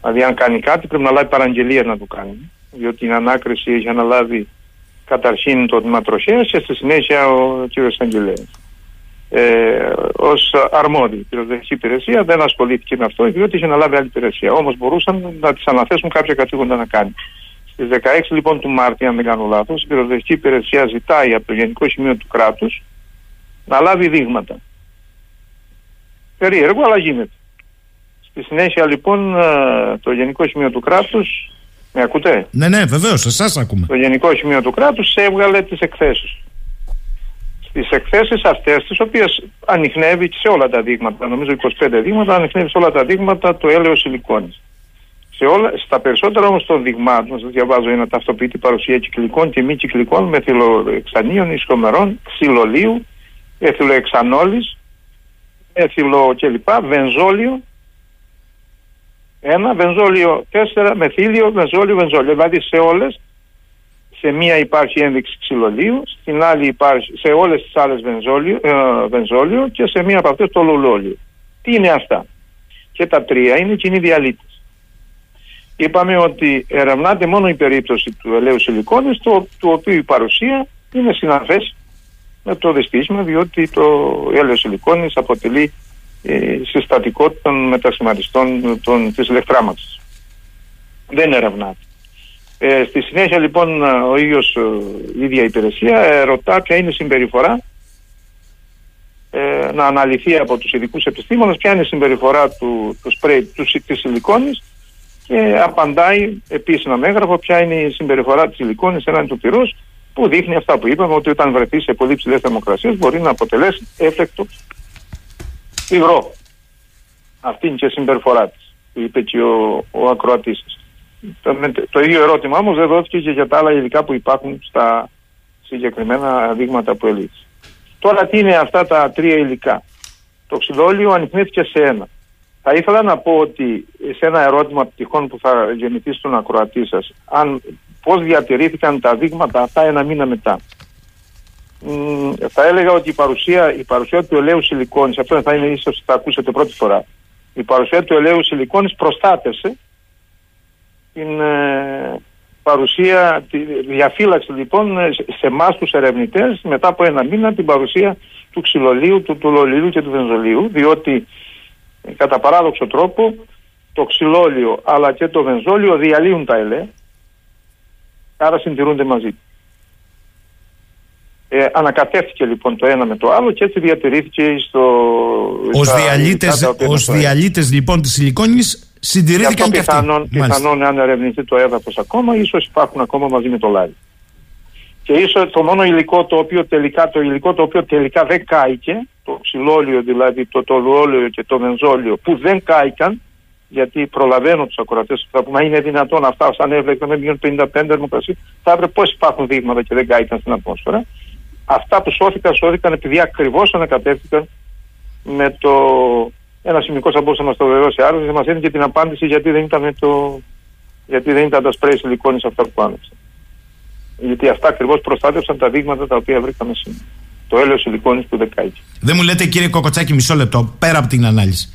Δηλαδή αν κάνει κάτι πρέπει να λάβει παραγγελία να το κάνει, διότι την ανάκριση έχει αναλάβει καταρχήν το τμήμα τροχέας και στη συνέχεια ο κ. Αγγελέας ε, ως αρμόδια πυροσβεστική υπηρεσία δεν ασχολήθηκε με αυτό διότι είχε αναλάβει άλλη υπηρεσία. Όμως μπορούσαν να τη αναθέσουν κάποια κατήγοντα να κάνει. Στις 16 λοιπόν του Μάρτη, αν δεν κάνω λάθος, η πυροσβεστική υπηρεσία ζητάει από το Γενικό Σημείο του Κράτους να λάβει δείγματα. Περίεργο, αλλά γίνεται. Στη συνέχεια λοιπόν ε, το Γενικό Σημείο του Κράτους, με ακούτε; Ναι, ναι, βεβαίως, εσάς ακούμε. Το Γενικό Σημείο του Κράτους έβγαλε τις εκθέσεις. Στις εκθέσεις αυτές, τις οποίες ανοιχνεύει και σε όλα τα δείγματα, νομίζω 25 δείγματα, ανοιχνεύει σε όλα τα δείγματα το έλαιο σιλικόνης. Σε όλα, στα περισσότερα όμως των δειγμάτων, σας διαβάζω ένα ταυτοποιητή παρουσία κυκλικών και μη κυκλικών μεθυλοεξανίων, ισχομερών, ξυλολίου, εθυλοεξανόλης, εθυλο κλπ, βενζόλιο, ένα, βενζόλιο 4, μεθύλιο, βενζόλιο, βενζόλιο. Δηλαδή σε όλες, σε μία υπάρχει ένδειξη ξυλολίου, στην άλλη υπάρχει, σε όλες τις άλλες βενζόλιο, ε, βενζόλιο και σε μία από αυτές το λουλόλιο. Τι είναι αυτά; Και τα τρία είναι κοινοί διαλύτες. Είπαμε ότι ερευνάται μόνο η περίπτωση του ελαίου σιλικόνης, το, του οποίου η παρουσία είναι συναφές με το δυστύχημα, διότι το έλαιο σιλικόνης αποτελεί ε, συστατικό των μετασχηματιστών των, της ηλεκτράμαξης. Δεν ερευνάται. Ε, στη συνέχεια λοιπόν ο ίδιος η ίδια υπηρεσία ε, ρωτά ποια είναι η συμπεριφορά ε, να αναλυθεί από τους ειδικούς επιστήμονες ποια είναι η συμπεριφορά του, του σπρέι του, της σιλικόνης και απαντάει επίσημα με έγγραφο ποια είναι η συμπεριφορά της σιλικόνης έναντι του πυρός που δείχνει αυτά που είπαμε ότι όταν βρεθεί σε πολύ ψηλές θερμοκρασίες μπορεί να αποτελέσει έφεκτο υγρό. Αυτή είναι και η συμπεριφορά της, που είπε και ο, ο ακροατής σας. Το, το ίδιο ερώτημα όμως δεν δόθηκε και για τα άλλα υλικά που υπάρχουν στα συγκεκριμένα δείγματα που ελήφθη. Τώρα τι είναι αυτά τα τρία υλικά; Το ξυλόλιο ανοιχνεύτηκε σε ένα. Θα ήθελα να πω ότι σε ένα ερώτημα τυχόν που θα γεννηθεί στον ακροατή σας, αν πώς διατηρήθηκαν τα δείγματα αυτά ένα μήνα μετά; Μ, θα έλεγα ότι η παρουσία, η παρουσία του ελαίου σιλικόνης, αυτό θα είναι ίσως θα ακούσετε πρώτη φορά, η παρουσία του ελαίου σιλικόνης προστάτευσε την ε, παρουσία, τη διαφύλαξη λοιπόν σε εμάς τους ερευνητές μετά από ένα μήνα την παρουσία του ξυλολίου, του τουλολίου και του βενζολίου, διότι ε, κατά παράδοξο τρόπο το ξυλόλιο αλλά και το βενζόλιο διαλύουν τα ελαία, άρα συντηρούνται μαζί. Ε, ανακατεύτηκε λοιπόν το ένα με το άλλο και έτσι διατηρήθηκε στο... Ως διαλύτες, ως διαλύτες λοιπόν της σιλικόνης συντηρήθηκαν και αυτοί. Πιθανόν, πιθανόν αν ερευνηθεί το έδαφος ακόμα, ίσως υπάρχουν ακόμα μαζί με το λάδι. Και ίσως το μόνο υλικό το οποίο τελικά, το υλικό το οποίο τελικά δεν κάηκε, το ξυλόλιο δηλαδή, το τολουόλιο και το βενζόλιο που δεν κάηκαν, γιατί προλαβαίνω τους ακροατές που θα πούμε είναι δυνατόν αυτά σαν έβλεπε με μείον 55 θερμοκρασία, θα έπρεπε πώς υπάρχουν δείγματα και δεν κάηκαν στην ατμόσφαιρα αυτά που σώθηκαν, σώθηκαν επειδή ακριβώς ανακατεύτηκαν με το. Ένα σημικό θα μπορούσε να μας το βεβαιώσει άλλος και μας έδινε και την απάντηση γιατί δεν ήταν, το... γιατί δεν ήταν τα σπρέι σιλικόνης αυτά που άνοιξαν. Γιατί αυτά ακριβώς προστάτευσαν τα δείγματα τα οποία βρήκαμε σήμερα. Το έλαιο σιλικόνης που δεν κάει. Δεν μου λέτε κύριε Κοκοτσάκη, μισό λεπτό, πέρα από την ανάλυση.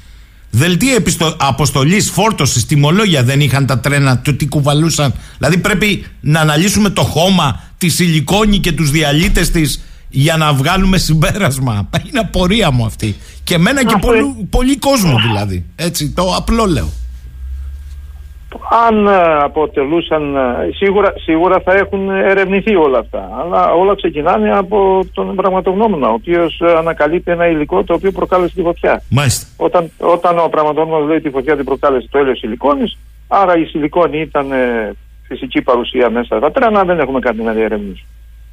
Δελτία επιστο... αποστολής, φόρτωσης, τιμολόγια δεν είχαν τα τρένα, το τι κουβαλούσαν. Δηλαδή πρέπει να αναλύσουμε το χώμα, τη σιλικόνη και τους διαλύτες της για να βγάλουμε συμπέρασμα. Είναι απορία μου αυτή. Και εμένα και πολύ, πολύ κόσμο δηλαδή. Έτσι, το απλό λέω αν ε, αποτελούσαν, ε, σίγουρα, σίγουρα θα έχουν ερευνηθεί όλα αυτά. Αλλά όλα ξεκινάνε από τον πραγματογνώμονα, ο οποίος ε, ανακαλύπτει ένα υλικό το οποίο προκάλεσε τη φωτιά. Μάλιστα. Όταν, όταν ο πραγματογνώμονας λέει τη φωτιά την προκάλεσε το έλαιο σιλικόνης, άρα η σιλικόνη ήταν φυσική παρουσία μέσα στα τρένα, δεν έχουμε κάτι να διερευνήσουμε.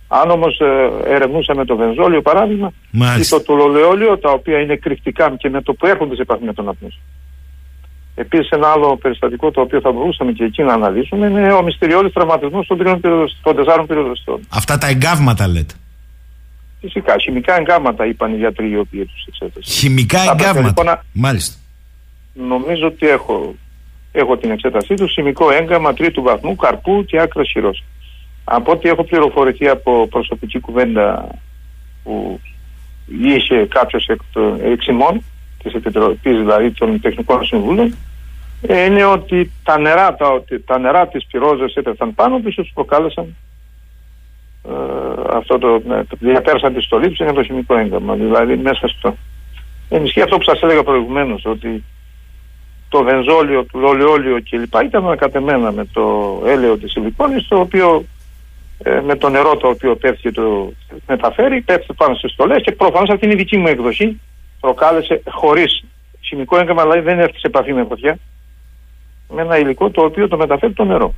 Αν όμως ε, ερευνούσαμε το βενζόλιο παράδειγμα ή το τουλολεόλιο, τα οποία είναι κρυφτικά και με το που έρχονται σε επαφή με τον ατμόσφαιρο. Επίσης, ένα άλλο περιστατικό το οποίο θα μπορούσαμε και εκεί να αναλύσουμε είναι ο μυστηριώδης τραυματισμός των, των τεσσάρων πυροδοστών. Αυτά τα εγκάβματα λέτε. Φυσικά, χημικά εγκάβματα είπαν οι γιατροί οι οποίοι τους εξέτασαν. Χημικά εγκάβματα. Λοιπόν, Μάλιστα. Νομίζω ότι έχω, έχω την εξέτασή τους. Χημικό έγκαμα τρίτου βαθμού, καρπού και άκρα χειρός. Από ό,τι έχω πληροφορηθεί από προσωπική κουβέντα που είχε κάποιος εξ ημών της Επιτροπής, δηλαδή των Τεχνικών Συμβούλων, ε, είναι ότι τα νερά, τα, τα νερά της πυρόζας έπεφταν πάνω τους και προκάλεσαν ε, αυτό το, ναι, διαπέρασαν τη στολή τους είναι το χημικό έγκαμα. Δηλαδή μέσα στο... Ενισχύει αυτό που σας έλεγα προηγουμένως ότι το βενζόλιο, το ολαιόλιο κλπ. ήταν ανακατεμένα με το έλαιο της σιλικόνης το οποίο ε, με το νερό το οποίο πέφτει και το μεταφέρει, πέφτει πάνω στις στολές και προφανώς αυτή είναι η δική μου έκδοση προκάλεσε χωρίς χημικό έγκαμα δηλαδή δεν έρθει σε επαφή με φωτιά με ένα υλικό το οποίο το μεταφέρει το νερό.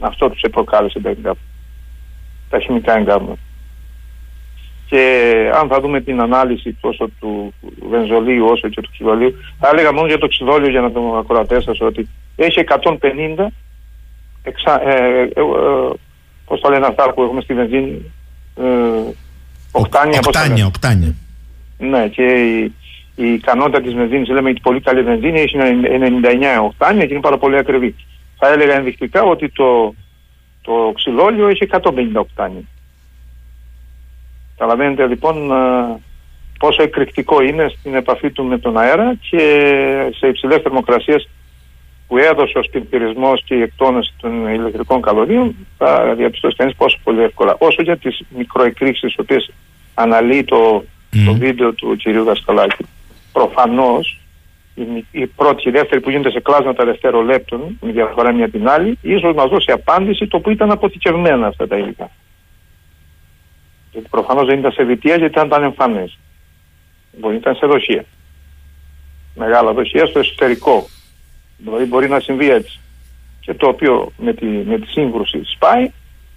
Αυτό τους προκάλεσε τα, εγκάμα, τα χημικά εγκάματα. Και αν θα δούμε την ανάλυση τόσο του βενζολίου όσο και του ξυλολίου, θα έλεγα μόνο για το ξυλόλιο για να το ακροατές σας ότι έχει 150 εξα, ε, ε, ε, πώς τα λένε αυτά που έχουμε στη βενζίνη ε, οκτάνια, οκτάνια, οκτάνια. Ναι και η, η ικανότητα της βενζίνης λέμε η πολύ καλή βενζίνη έχει 99 οκτάνια και είναι πάρα πολύ ακριβή. Θα έλεγα ενδεικτικά ότι το, το ξυλόλιο έχει 150 οκτάνια. Καταλαβαίνετε λοιπόν ε, πόσο εκρηκτικό είναι στην επαφή του με τον αέρα και σε υψηλές θερμοκρασίες που έδωσε ο σπιρτηρισμό και οι εκτόνε των ηλεκτρικών καλωδίων, θα διαπιστώσει κανείς πόσο πολύ εύκολα. Όσο για τις μικροεκρήξεις, τις οποίες αναλύει το, το βίντεο του κυρίου Δασκαλάκη. Προφανώς η, η πρώτη και η δεύτερη που γίνεται σε κλάσματα δευτερολέπτων, με διαφορά μια την άλλη, ίσως μας δώσει απάντηση το που ήταν αποθηκευμένα αυτά τα υλικά. Γιατί προφανώς δεν ήταν σε βιτία γιατί ήταν, ήταν εμφανές. Μπορεί να ήταν σε δοχεία. Μεγάλα δοχεία στο εσωτερικό. Δηλαδή μπορεί να συμβεί έτσι. Και το οποίο με τη, με τη σύγκρουση σπάει,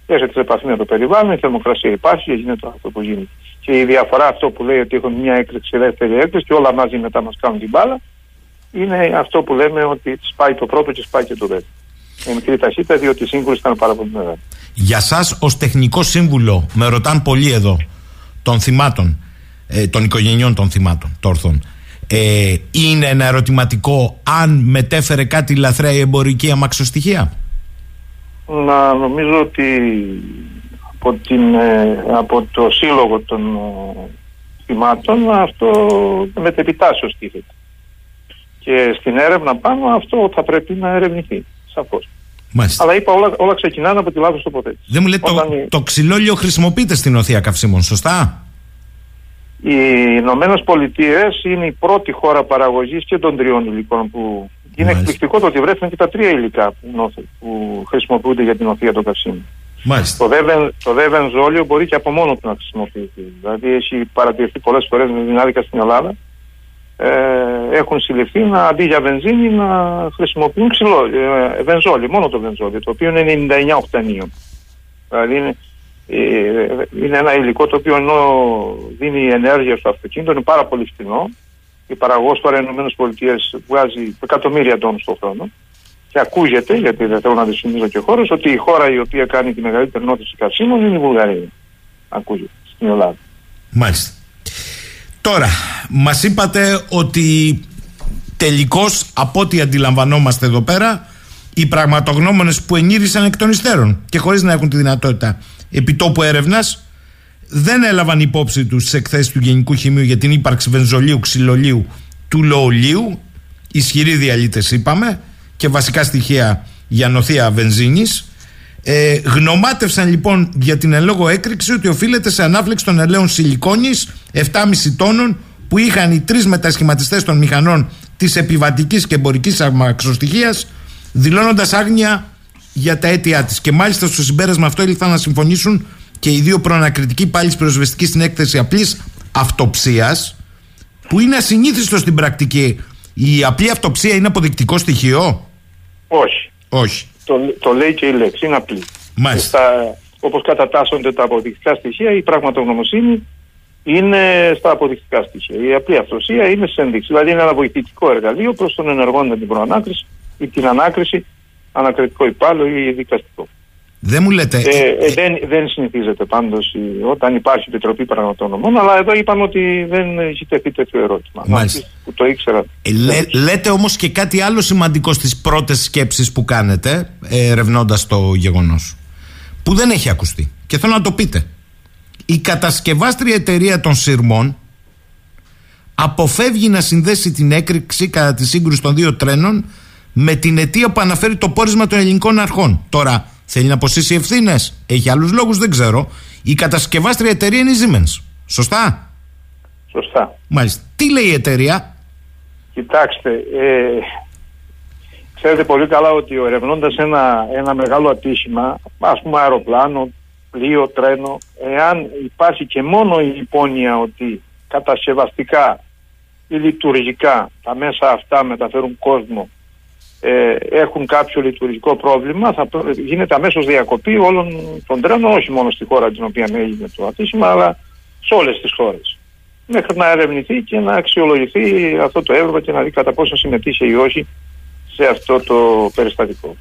έρχεται σε επαφή με το περιβάλλον, η θερμοκρασία υπάρχει και γίνεται αυτό που γίνεται. Και η διαφορά αυτό που λέει ότι έχουν μια έκρηξη, δεύτερη έκρηξη και όλα μαζί μετά μας κάνουν την μπάλα, είναι αυτό που λέμε ότι σπάει το πρώτο και σπάει και το δεύτερο. Με μικρή ταχύτητα, διότι η σύγκρουση ήταν πάρα πολύ μεγάλη. Για σας ως τεχνικό σύμβουλο, με ρωτάν πολύ εδώ, των θυμάτων, ε, των οικογενειών των θυμάτων, τόρθων, ε, είναι ένα ερωτηματικό αν μετέφερε κάτι λαθρέα η εμπορική αμαξοστοιχεία; Να νομίζω ότι από, την, ε, από το σύλλογο των ε, θυμάτων αυτό μετεπιτάσσεως τίθεται. Και στην έρευνα πάνω αυτό θα πρέπει να ερευνηθεί, σαφώς. Μάλιστα. Αλλά είπα όλα, όλα ξεκινάνε από τη λάθος τοποθέτηση. Δεν μου λέτε, Όταν το, η- το ξυλόλιο χρησιμοποιείται στην οθεία καυσίμων, σωστά; Οι Ηνωμένες Πολιτείες είναι η πρώτη χώρα παραγωγής και των τριών υλικών που είναι Μάλιστα. εκπληκτικό το ότι βρέθηκαν και τα τρία υλικά που, νόθε- που χρησιμοποιούνται για την οθεία των καυσίμων. Μάλιστα. Το δε, βεν- το δε βενζόλιο μπορεί και από μόνο του να χρησιμοποιηθεί. Δηλαδή έχει παρατηρηθεί πολλές φορές με δυνάδικα στην Ελλάδα. Ε, έχουν συλληφθεί να, αντί για βενζίνη να χρησιμοποιούν ξυλό, ε, βενζόλιο, μόνο το βενζόλιο, το οποίο είναι 99 οκτανίων. Δηλαδή είναι, ε, είναι ένα υλικό το οποίο ενώ δίνει ενέργεια στο αυτοκίνητο είναι πάρα πολύ φθηνό. Η παραγωγός τώρα οι ΗΠΑ βγάζει εκατομμύρια τόνους το χρόνο και ακούγεται, γιατί δεν θέλω να δυσφημίζω και χώρες, ότι η χώρα η οποία κάνει τη μεγαλύτερη νόθηση καυσίμων είναι η Βουλγαρία. Ακούγεται στην Ελλάδα. Μάλιστα. Τώρα, μας είπατε ότι τελικώς από ό,τι αντιλαμβανόμαστε εδώ πέρα οι πραγματογνώμονες που ενήρισαν εκ των υστέρων και χωρίς να έχουν τη δυνατότητα επιτόπου έρευνας δεν έλαβαν υπόψη τους τις εκθέσεις του Γενικού Χημείου για την ύπαρξη βενζολίου, ξυλολίου, του λοολίου ισχυροί διαλύτες είπαμε και βασικά στοιχεία για νοθεία βενζίνης ε, γνωμάτευσαν λοιπόν για την εν λόγω έκρηξη ότι οφείλεται σε ανάφλεξη των ελαίων σιλικόνης 7,5 τόνων που είχαν οι τρεις μετασχηματιστές των μηχανών της επιβατικής και εμπορικής αμαξοστοιχίας, δηλώνοντας άγνοια για τα αίτια της. Και μάλιστα στο συμπέρασμα αυτό ήλθαν να συμφωνήσουν και οι δύο προανακριτικοί πάλι πυροσβεστικοί στην έκθεση απλής αυτοψίας, που είναι ασυνήθιστο στην πρακτική. Η απλή αυτοψία είναι αποδεικτικό στοιχείο; Όχι. Όχι. Το, το λέει και η λέξη, είναι απλή. Μάλιστα. Στα, όπως κατατάσσονται τα αποδεικτικά στοιχεία, η πραγματογνωμοσύνη είναι στα αποδεικτικά στοιχεία. Η απλή αυτοσία είναι σε ένδειξη. Δηλαδή είναι ένα βοηθητικό εργαλείο προς τον ενεργόντα την προανάκριση ή την ανάκριση, ανακριτικό υπάλληλο ή δικαστικό. Δεν μου λέτε. Ε, ε, δεν, δεν συνηθίζεται πάντως η- όταν υπάρχει επιτροπή πραγματογνωμών, αλλά εδώ είπαμε ότι δεν έχει τεθεί τέτοιο ερώτημα. Μάλιστα. Να, που το ήξερα. Ε, λέ- λέτε όμως και κάτι άλλο σημαντικό στις πρώτες σκέψεις που κάνετε ερευνώντας το γεγονός που δεν έχει ακουστεί και θέλω να το πείτε η κατασκευάστρια εταιρεία των σειρμών αποφεύγει να συνδέσει την έκρηξη κατά τη σύγκρουση των δύο τρένων με την αιτία που αναφέρει το πόρισμα των ελληνικών αρχών. Τώρα, θέλει να αποσύσει ευθύνες. Έχει άλλους λόγους, δεν ξέρω. Η κατασκευάστρια εταιρεία είναι η Siemens. Σωστά; Σωστά. Μάλιστα. Τι λέει η εταιρεία, Κοιτάξτε, ε, Ξέρετε πολύ καλά ότι ο ερευνώντας ένα, ένα μεγάλο ατύχημα, ας πούμε αεροπλάνο, πλοίο, τρένο, εάν υπάρχει και μόνο η υπόνοια ότι κατασκευαστικά ή λειτουργικά τα μέσα αυτά μεταφέρουν κόσμο ε, έχουν κάποιο λειτουργικό πρόβλημα, θα προ- γίνεται αμέσως διακοπή όλων των τρένων, όχι μόνο στη χώρα την οποία έγινε το ατύχημα, αλλά σε όλες τις χώρες. Μέχρι να ερευνηθεί και να αξιολογηθεί αυτό το έργο και να δει κατά πόσο συμμετείχε ή όχι σε αυτό το περιστατικό.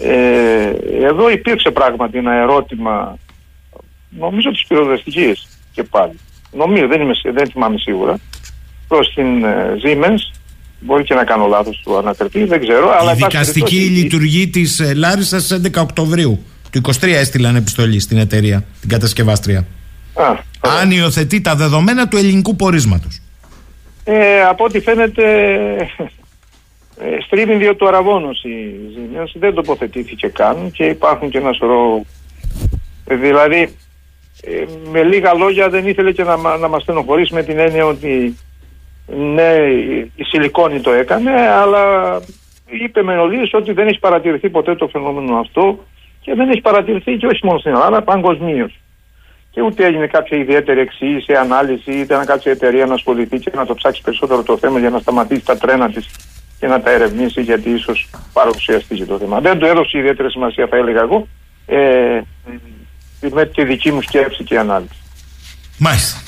Ε, εδώ υπήρξε πράγματι ένα ερώτημα, νομίζω της πυροδεστικής και πάλι. Νομίζω, δεν, είμαι, σι- δεν θυμάμαι σίγουρα, προς την ε, Siemens, μπορεί και να κάνω λάθος του ανακριτή, δεν ξέρω. αλλά Η εν πάση δικαστική περιπτώσει, λειτουργή της Λάρισας στι 11 Οκτωβρίου του 23 έστειλαν επιστολή στην εταιρεία, την κατασκευάστρια. Α, Αν υιοθετεί τα δεδομένα του ελληνικού πορίσματος. Ε, από ό,τι φαίνεται ε, στρίβει δύο του αραβόνος η Siemens, δεν τοποθετήθηκε καν και υπάρχουν και ένα σωρό ε, δηλαδή ε, με λίγα λόγια δεν ήθελε και να, μα- να μας στενοχωρήσει με την έννοια ότι ναι η- η Σιλικόνη το έκανε αλλά είπε με ολίες ότι δεν έχει παρατηρηθεί ποτέ το φαινόμενο αυτό και δεν έχει παρατηρηθεί και όχι μόνο στην Ελλάδα παγκοσμίως. Και ούτε έγινε κάποια ιδιαίτερη εξήγηση, ανάλυση, είτε να κάτσει η εταιρεία να ασχοληθεί και να το ψάξει περισσότερο το θέμα για να σταματήσει τα τρένα της και να τα ερευνήσει, γιατί ίσως παρουσιαστεί και το θέμα. Δεν του έδωσε ιδιαίτερη σημασία, θα έλεγα εγώ, ε, με τη δική μου σκέψη και ανάλυση. Μάλιστα.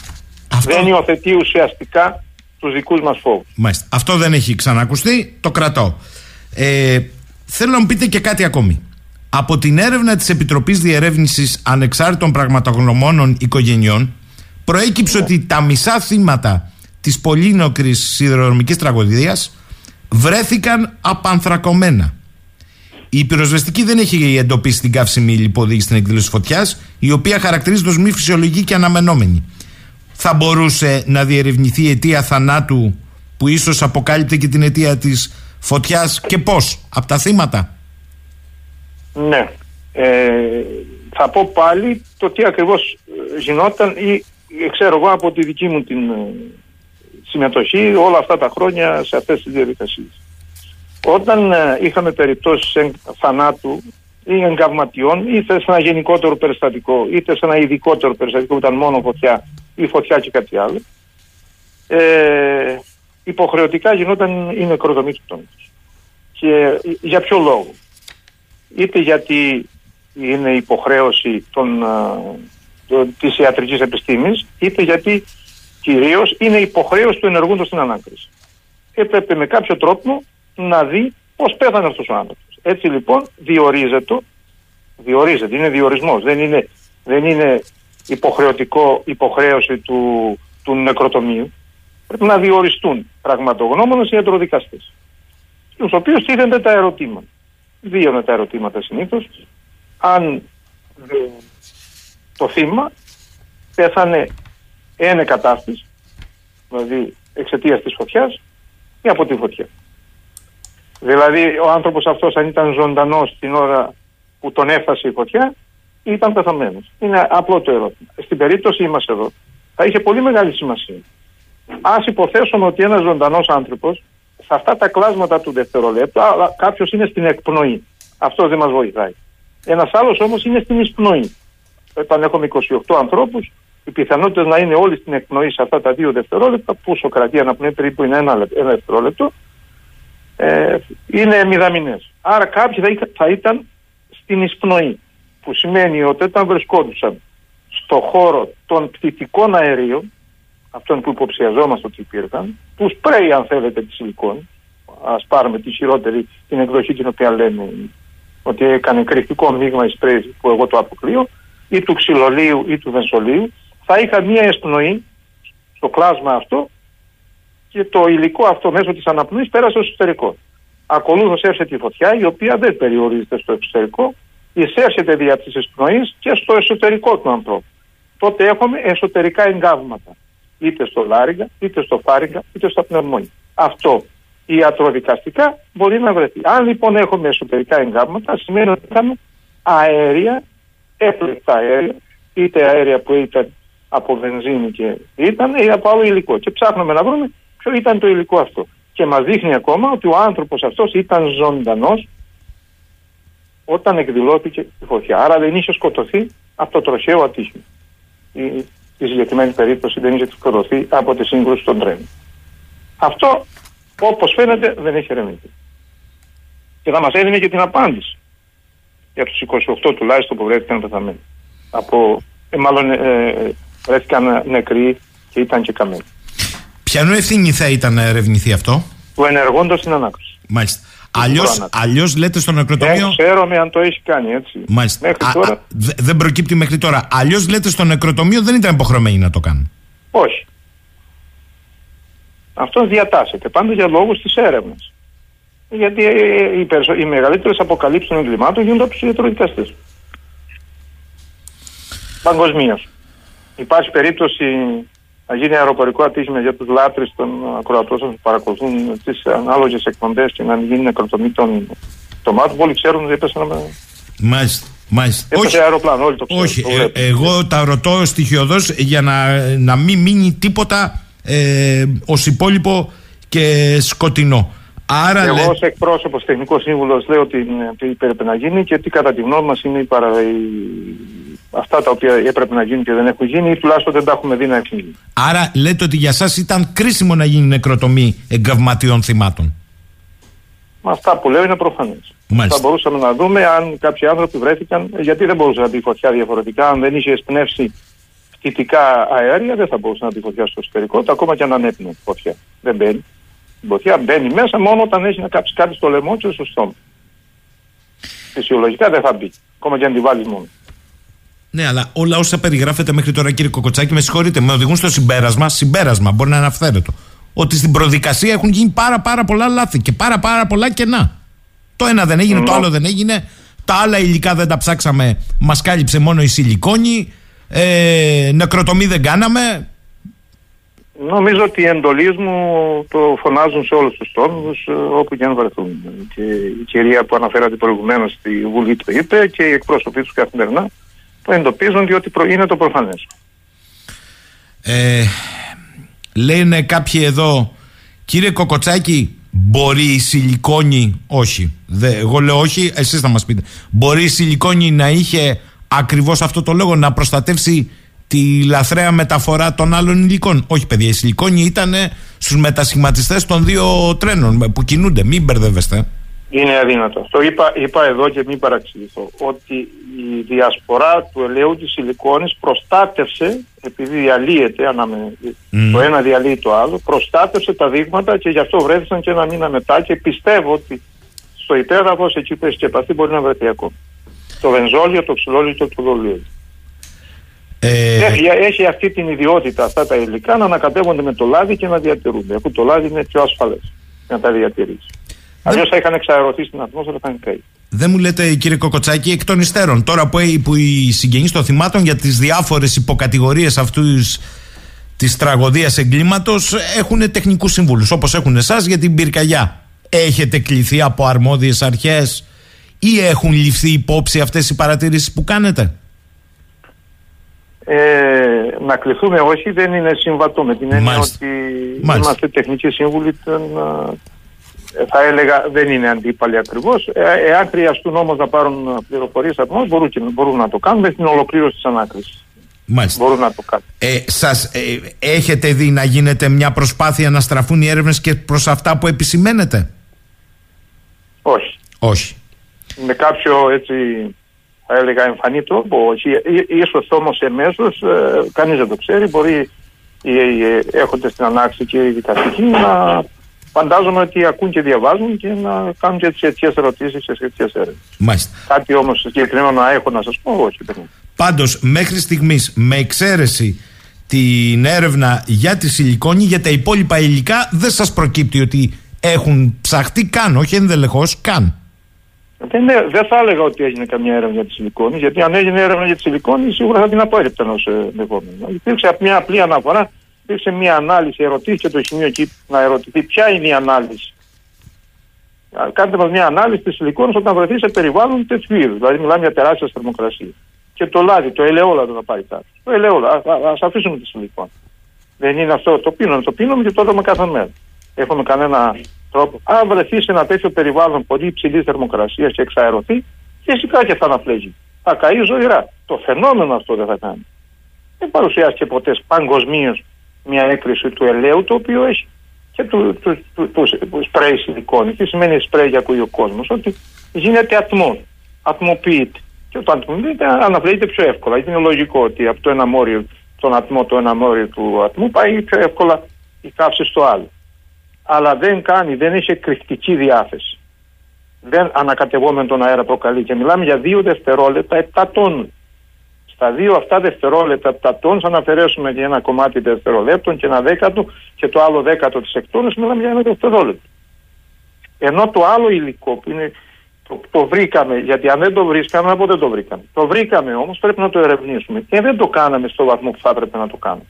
Δεν υιοθετεί ουσιαστικά τους δικούς μας φόβους. Μάλιστα. Αυτό δεν έχει ξανακουστεί, το κρατώ. Ε, θέλω να μου πείτε και κάτι ακόμη. Από την έρευνα της Επιτροπής Διερεύνησης Ανεξάρτητων Πραγματογνωμόνων Οικογενειών προέκυψε ότι τα μισά θύματα της πολύνοκρης σιδηροδρομικής τραγωδίας βρέθηκαν απανθρακωμένα. Η πυροσβεστική δεν έχει εντοπίσει την καύσιμη λιποδήγηση στην εκδήλωση φωτιάς, η οποία χαρακτηρίζεται ως μη φυσιολογική και αναμενόμενη. Θα μπορούσε να διερευνηθεί η αιτία θανάτου που ίσως αποκάλυπτε και την αιτία της φωτιάς και πώς, από τα θύματα; Ναι. Ε, θα πω πάλι το τι ακριβώς ε, γινόταν ή ε, ξέρω εγώ από τη δική μου την ε, συμμετοχή όλα αυτά τα χρόνια σε αυτές τις διαδικασίες. Όταν ε, είχαμε περιπτώσεις εγ- θανάτου ή εγκαυματιών είτε σε ένα γενικότερο περιστατικό είτε σε ένα ειδικότερο περιστατικό που ήταν μόνο φωτιά ή φωτιά και κάτι άλλο ε, υποχρεωτικά γινόταν η νεκροδομή του πτώματος. Και ε, για ποιο λόγο; Είτε γιατί είναι υποχρέωση των, α, των, της ιατρικής επιστήμης, είτε γιατί κυρίως είναι υποχρέωση του ενεργούντος στην ανάκριση. Έπρεπε με κάποιο τρόπο να δει πώς πέθανε αυτός ο άνθρωπος. Έτσι λοιπόν διορίζεται, διορίζεται, είναι διορισμός, δεν είναι, δεν είναι υποχρεωτικό υποχρέωση του, του νεκροτομείου. Πρέπει να διοριστούν πραγματογνώμονες ιατροδικαστές, στους οποίους τίθενται τα ερωτήματα. Δύο είναι τα ερωτήματα συνήθως. Αν ε, το θύμα πέθανε ένε κατάστης, δηλαδή εξαιτίας της φωτιάς ή από τη φωτιά. Δηλαδή ο άνθρωπος αυτός αν ήταν ζωντανός την ώρα που τον έφτασε η φωτιά ή ήταν πεθαμένος. Είναι απλό το ερώτημα. Στην περίπτωση μας εδώ θα είχε πολύ μεγάλη σημασία. Ας υποθέσουμε ότι ένας ζωντανός άνθρωπος σε αυτά τα κλάσματα του δευτερολέπτου, αλλά κάποιος είναι στην εκπνοή. Αυτός δεν μας βοηθάει. Ένας άλλος όμως είναι στην εισπνοή. Όταν έχουμε 28 ανθρώπους, οι πιθανότητες να είναι όλοι στην εκπνοή σε αυτά τα δύο δευτερόλεπτα, που σοκρατεί αναπνοή περίπου είναι ένα, λεπ- ένα δευτερόλεπτο, ε, είναι μηδαμινές. Άρα κάποιοι θα, είχα- θα ήταν στην εισπνοή. Που σημαίνει ότι όταν βρισκόντουσαν στο χώρο των πτυτικών αερίων, αυτών που υποψιαζόμαστε ότι υπήρχαν, του σπρέι αν θέλετε τη σιλικόνη, ας πάρουμε τη χειρότερη την εκδοχή την οποία λέμε ότι έκανε κρυφτικό μείγμα η σπρέι που εγώ το αποκλείω, ή του ξυλολίου ή του βενσολίου, θα είχα μία εσπνοή στο κλάσμα αυτό και το υλικό αυτό μέσω της αναπνοής πέρασε στο εσωτερικό. Ακολούθως έρχεται η φωτιά η οποία δεν περιορίζεται στο εξωτερικό, εισέρχεται δια της εισπνοής και στο εσωτερικό του ανθρώπου. Τότε έχουμε εσωτερικά εγκάβματα είτε στο λάριγκα, είτε στο φάριγκα, είτε στα πνευμόνια. Αυτό ιατροδικαστικά μπορεί να βρεθεί. Αν λοιπόν έχουμε εσωτερικά εγκάβματα, σημαίνει ότι είχαμε αέρια, έπλεκτα αέρια, είτε αέρια που ήταν από βενζίνη και ήταν ή από άλλο υλικό. Και ψάχνουμε να βρούμε ποιο ήταν το υλικό αυτό. και μας δείχνει ακόμα ότι ο άνθρωπος αυτός ήταν ζωντανός όταν εκδηλώθηκε η φωτιά. Άρα δεν είχε σκοτωθεί από το τροχαίο ατύχημα. Η, η συγκεκριμένη περίπτωση δεν είχε σκοτωθεί από τη σύγκρουση των τρένων. Αυτό όπως φαίνεται δεν έχει ερευνηθεί. Και θα μας έδινε και την απάντηση για τους 28 τουλάχιστον που βρέθηκαν πεθαμένοι. Από, ε, μάλλον ε, βρέθηκαν νεκροί και ήταν και καμένοι. Ποιανού ευθύνη θα ήταν να ερευνηθεί αυτό, Του ενεργώντας στην ανάκριση. Μάλιστα. Αλλιώς, αλλιώς λέτε στο νεκροτομείο; Δεν ξέρω με αν το έχει κάνει έτσι. Μάλιστα. Μέχρι Α, τώρα α, δε- δεν προκύπτει μέχρι τώρα. Αλλιώς λέτε στο νεκροτομείο δεν ήταν υποχρεωμένοι να το κάνουν; όχι. Αυτό διατάσσεται πάντα για λόγους της έρευνας. Γιατί ε, οι, περισσο... οι μεγαλύτερες αποκαλύψεις των εγκλημάτων γίνονται από τους ιατροδικαστές. Παγκοσμίως. Υπάρχει περίπτωση να γίνει αεροπορικό ατύχημα για τους λάτρεις των ακροατών που παρακολουθούν τις ανάλογες εκπομπές και να μην γίνει νεκροτομή των τομάτων. Όλοι ξέρουν ότι έπεσαν με... Μάλιστα. Μάλιστα. Έπεσε αεροπλάνο, όλοι το ξέρουν. Όχι, το ε, βλέπουν. εγώ τα ρωτώ στοιχειοδός για να, να μην μείνει τίποτα ε, ως υπόλοιπο και σκοτεινό. Άρα Εγώ λέ- ως εκπρόσωπος τεχνικός σύμβουλος λέω ότι, είναι- τι πρέπει να γίνει και τι κατά τη γνώμη μας είναι οι παρα... οι- αυτά τα οποία έπρεπε να γίνουν και δεν έχουν γίνει ή τουλάχιστον δεν τα έχουμε δει να έχουν γίνει. άρα λέτε ότι για σας ήταν κρίσιμο να γίνει νεκροτομή εγκαυματιών θυμάτων. Μα αυτά που λέω είναι προφανές. Μάλιστα. Θα μπορούσαμε να δούμε αν κάποιοι άνθρωποι βρέθηκαν, γιατί δεν μπορούσε να μπει φωτιά διαφορετικά, αν δεν είχε εισπνεύσει φυτικά αέρια, δεν θα μπορούσε να μπει φωτιά στο εσωτερικό, του, ακόμα και αν ανέπνε φωτιά. Δεν μπαίνει. Η φωτιά μπαίνει μέσα μόνο όταν έχει να κάψει κάτι στο λαιμό και στο στόμα. Φυσιολογικά δεν θα μπει, ακόμα και αν τη βάλεις μόνο. Ναι, αλλά όλα όσα περιγράφετε μέχρι τώρα, κύριε Κοκοτσάκη, με συγχωρείτε, με οδηγούν στο συμπέρασμα, συμπέρασμα, μπορεί να είναι αυθαίρετο, ότι στην προδικασία έχουν γίνει πάρα πάρα πολλά λάθη και πάρα πάρα πολλά κενά. Το ένα δεν έγινε, το Ναι. άλλο δεν έγινε, τα άλλα υλικά δεν τα ψάξαμε, μας κάλυψε μόνο η σιλικόνη, ε, νεκροτομή δεν κάναμε. Νομίζω ότι οι εντολείς μου το φωνάζουν σε όλους τους τόμους ε, όπου και αν βρεθούν. Και η κυρία που αναφέρατε προηγουμένως στη Βουλή το είπε και οι εκπρόσωποι τους καθημερινά το εντοπίζουν διότι προ- είναι το προφανές. Ε, λένε κάποιοι εδώ, κύριε Κοκοτσάκη, μπορεί η σιλικόνη, όχι, δε, εγώ λέω όχι, εσείς θα μας πείτε, μπορεί η σιλικόνη να είχε ακριβώς αυτό το λόγο, να προστατεύσει τη λαθρέα μεταφορά των άλλων υλικών. Όχι παιδιά, η σιλικόνη ήταν στους μετασχηματιστές των δύο τρένων που κινούνται, μην μπερδεύεστε. Είναι αδύνατο. Το είπα, είπα εδώ και μην παραξηγηθώ ότι η διασπορά του ελαίου της σιλικόνης προστάτευσε, επειδή διαλύεται, αναμε... Μμμ. το ένα διαλύει το άλλο, προστάτευσε τα δείγματα και γι' αυτό βρέθηκαν και ένα μήνα μετά και πιστεύω ότι στο υπέδαφος εκεί που έχει σκεπαστεί μπορεί να βρεθεί ακόμα. Το βενζόλιο, το ξυλόλιο και το δολίο. Ε, Έχει, έχει αυτή την ιδιότητα αυτά τα υλικά να ανακατεύονται με το λάδι και να διατηρούνται. Αφού το λάδι είναι πιο ασφαλές να τα διατηρήσει. Αλλιώς θα είχαν εξαερωθεί στην ατμόσφαιρα, θα είχαν καεί. Δεν μου λέτε κύριε Κοκοτσάκη εκ των υστέρων τώρα που, που οι συγγενείς των θυμάτων για τις διάφορες υποκατηγορίες αυτούς της τραγωδίας εγκλήματος έχουν τεχνικούς συμβούλους όπως έχουν εσάς για την πυρκαγιά. Έχετε κληθεί από αρμόδιες αρχές ή έχουν ληφθεί υπόψη αυτές οι παρατηρήσεις που κάνετε; Ε, να κληθούμε όχι δεν είναι συμβατό με την έννοια Μάλιστα. ότι Μάλιστα. είμαστε τεχνικοί σύμβουλοι των, ε, θα έλεγα δεν είναι αντίπαλοι ακριβώς ε, εάν χρειαστούν όμως να πάρουν πληροφορίες από εμάς μπορούν, και- μπορούν να το κάνουν με την ολοκλήρωση της ανάκρισης Μάλιστα. μπορούν να το κάνουν Ε, σας ε, έχετε δει να γίνεται μια προσπάθεια να στραφούν οι έρευνες και προς αυτά που επισημαίνετε; όχι Όχι. με κάποιο έτσι θα έλεγα εμφανή τρόπο όχι. Ί- ίσως όμως εμέσως ε, κανείς δεν το ξέρει μπορεί οι, οι έχοντες την ανάξη και οι δικαστικοί να φαντάζομαι ότι ακούν και διαβάζουν και να κάνουν και τις αιτίες ερωτήσεις και σχετικές έρευνες. Μάλιστα. Κάτι όμως συγκεκριμένο να έχω να σας πω, όχι. δεν είναι. Πάντως μέχρι στιγμής με εξαίρεση την έρευνα για τη σιλικόνη για τα υπόλοιπα υλικά δεν σας προκύπτει ότι έχουν ψαχτεί καν, όχι ενδελεχώς καν. Δεν, είναι- δεν θα έλεγα ότι έγινε καμία έρευνα για τη σιλικόνη, γιατί αν έγινε έρευνα για τη σιλικόνη σίγουρα θα την απόρριπταν ως ε, δεδομένο. Υπήρξε μια απλή αναφορά, υπήρξε μια ανάλυση, ερωτήθηκε το σημείο εκεί να ερωτηθεί ποια είναι η ανάλυση. Α, Κάντε μας μια ανάλυση της σιλικόνης όταν βρεθεί σε περιβάλλον τέτοιου είδους. Δηλαδή μιλάμε για τεράστια θερμοκρασία. Και το λάδι, το ελαιόλαδο να πάρει κάποιο. Το ελαιόλαδο, α, α, ας αφήσουμε τη σιλικόνη. Δεν είναι αυτό το πίνουμε, το πίνουμε και το τρώμε κάθε μέρα. έχουμε κανένα τρόπο. Αν βρεθεί σε ένα τέτοιο περιβάλλον πολύ υψηλής θερμοκρασίας και εξαερωθεί, φυσικά και θα αναπλέγει. Θα καεί ζωηρά. Το φαινόμενο αυτό δεν θα κάνει. Δεν παρουσιάστηκε ποτέ παγκοσμίως μια έκρηση του ελαίου το οποίο έχει και του, του, του, τους, τους σπρέι σιλικόνη. Τι σημαίνει σπρέι για ακούει ο κόσμος, Ότι γίνεται ατμό. Ατμοποιείται. Και όταν ατμοποιείται αναπλέγεται πιο εύκολα. Γιατί είναι λογικό ότι από το ένα μόριο, τον ατμό, το ένα μόριο του ατμού πάει πιο εύκολα η καύση στο άλλο. Αλλά δεν κάνει, δεν έχει εκρηκτική διάθεση. Δεν ανακατευόμενο τον αέρα προκαλεί. Και μιλάμε για δύο δευτερόλεπτα 7 τόνου. Στα δύο αυτά δευτερόλεπτα τα τόνου, αν αφαιρέσουμε και ένα κομμάτι δευτερολέπτων και ένα δέκατο και το άλλο δέκατο της εκτόνωση, μιλάμε για ένα δευτερόλεπτο. Ενώ το άλλο υλικό που είναι το, το βρήκαμε, γιατί αν δεν το βρίσκαμε, από δεν το βρήκαμε. Το βρήκαμε όμως, πρέπει να το ερευνήσουμε. Και δεν το κάναμε στο βαθμό που θα έπρεπε να το κάνουμε.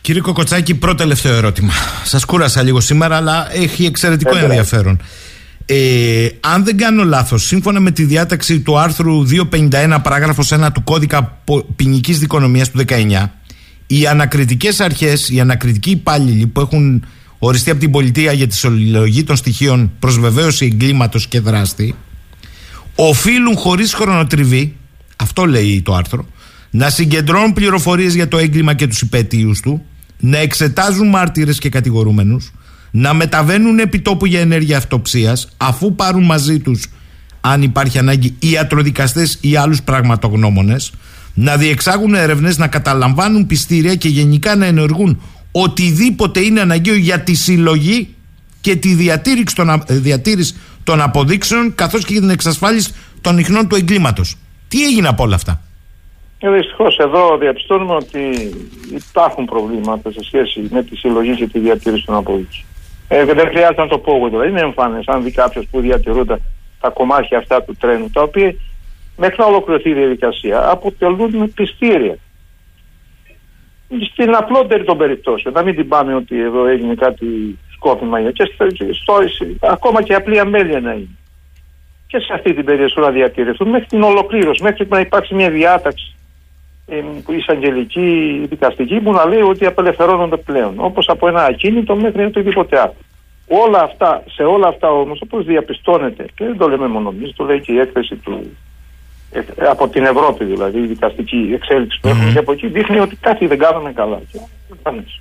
Κύριε Κοκοτσάκη, πρώτο τελευταίο ερώτημα. Σας κούρασα λίγο σήμερα, αλλά έχει εξαιρετικό Ε, ενδιαφέρον. Ε, αν δεν κάνω λάθος, σύμφωνα με τη διάταξη του άρθρου 251 παράγραφος 1 του κώδικα ποινικής δικονομίας του 19, οι ανακριτικές αρχές, οι ανακριτικοί υπάλληλοι που έχουν οριστεί από την πολιτεία για τη συλλογή των στοιχείων προς βεβαίωση εγκλήματος και δράστη, οφείλουν χωρίς χρονοτριβή, αυτό λέει το άρθρο, να συγκεντρώνουν πληροφορίες για το έγκλημα και τους υπέτειους του, να εξετάζουν μάρτυρες και κατηγορούμενους, να μεταβαίνουν επί τόπου για ενέργεια αυτοψίας αφού πάρουν μαζί τους αν υπάρχει ανάγκη ιατροδικαστές ή άλλους πραγματογνώμονες να διεξάγουν έρευνες, να καταλαμβάνουν πιστήρια και γενικά να ενεργούν οτιδήποτε είναι αναγκαίο για τη συλλογή και τη διατήρηση των, α- ε, διατήρηση των αποδείξεων καθώς και για την εξασφάλιση των ιχνών του εγκλήματος. Τι έγινε από όλα αυτά; Ε, Δυστυχώς εδώ διαπιστώνουμε ότι υπάρχουν προβλήματα σε σχέση με τη συλλογή και τη διατήρηση των αποδείξεων. Ε, δεν χρειάζεται να το πω εγώ δηλαδή. Είναι εμφανέ. Αν δει κάποιος που διατηρούνται τα κομμάτια αυτά του τρένου, τα οποία μέχρι να ολοκληρωθεί η διαδικασία αποτελούν πιστήρια. Στην απλότερη των περιπτώσεων, να μην την πάμε ότι εδώ έγινε κάτι σκόπιμα και στο, και στο, ακόμα και απλή αμέλεια να είναι. Και σε αυτή την περίοδο να διατηρηθούν μέχρι την ολοκλήρωση, μέχρι να υπάρξει μια διάταξη ε, εισαγγελική, δικαστική που να λέει ότι απελευθερώνονται πλέον. Όπως από ένα ακίνητο μέχρι οτιδήποτε άλλο. Όλα αυτά, σε όλα αυτά όμως, όπως διαπιστώνεται, και δεν το λέμε μόνο εμείς, το λέει και η έκθεση του, ε, από την Ευρώπη δηλαδή, η δικαστική εξέλιξη που έχουμε και από εκεί, δείχνει ότι κάτι δεν κάνουμε καλά. Και, εμφανές.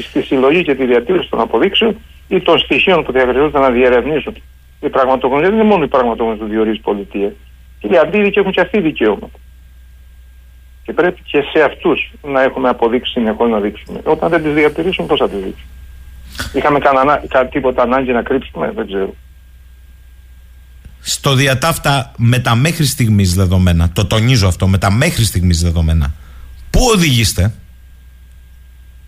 στη συλλογή και τη διατήρηση των αποδείξεων ή των στοιχείων που διαβριζόνται να διερευνήσουν. Οι πραγματογνωμίε δεν είναι μόνο οι πραγματογνωμίε που διορίζει η πολιτεία. Και οι αντίδικοι έχουν και αυτοί δικαιώματα. Και πρέπει και σε αυτούς να έχουμε αποδείξει συνεχώ να δείξουμε. Όταν δεν τις διατηρήσουν, πώς θα τις δείξουν. Είχαμε κανένα, κα, τίποτα ανάγκη να κρύψουμε, δεν ξέρω. Στο διατάφτα με τα μέχρι στιγμής δεδομένα, το τονίζω αυτό, με τα μέχρι στιγμής δεδομένα, πού οδηγείστε,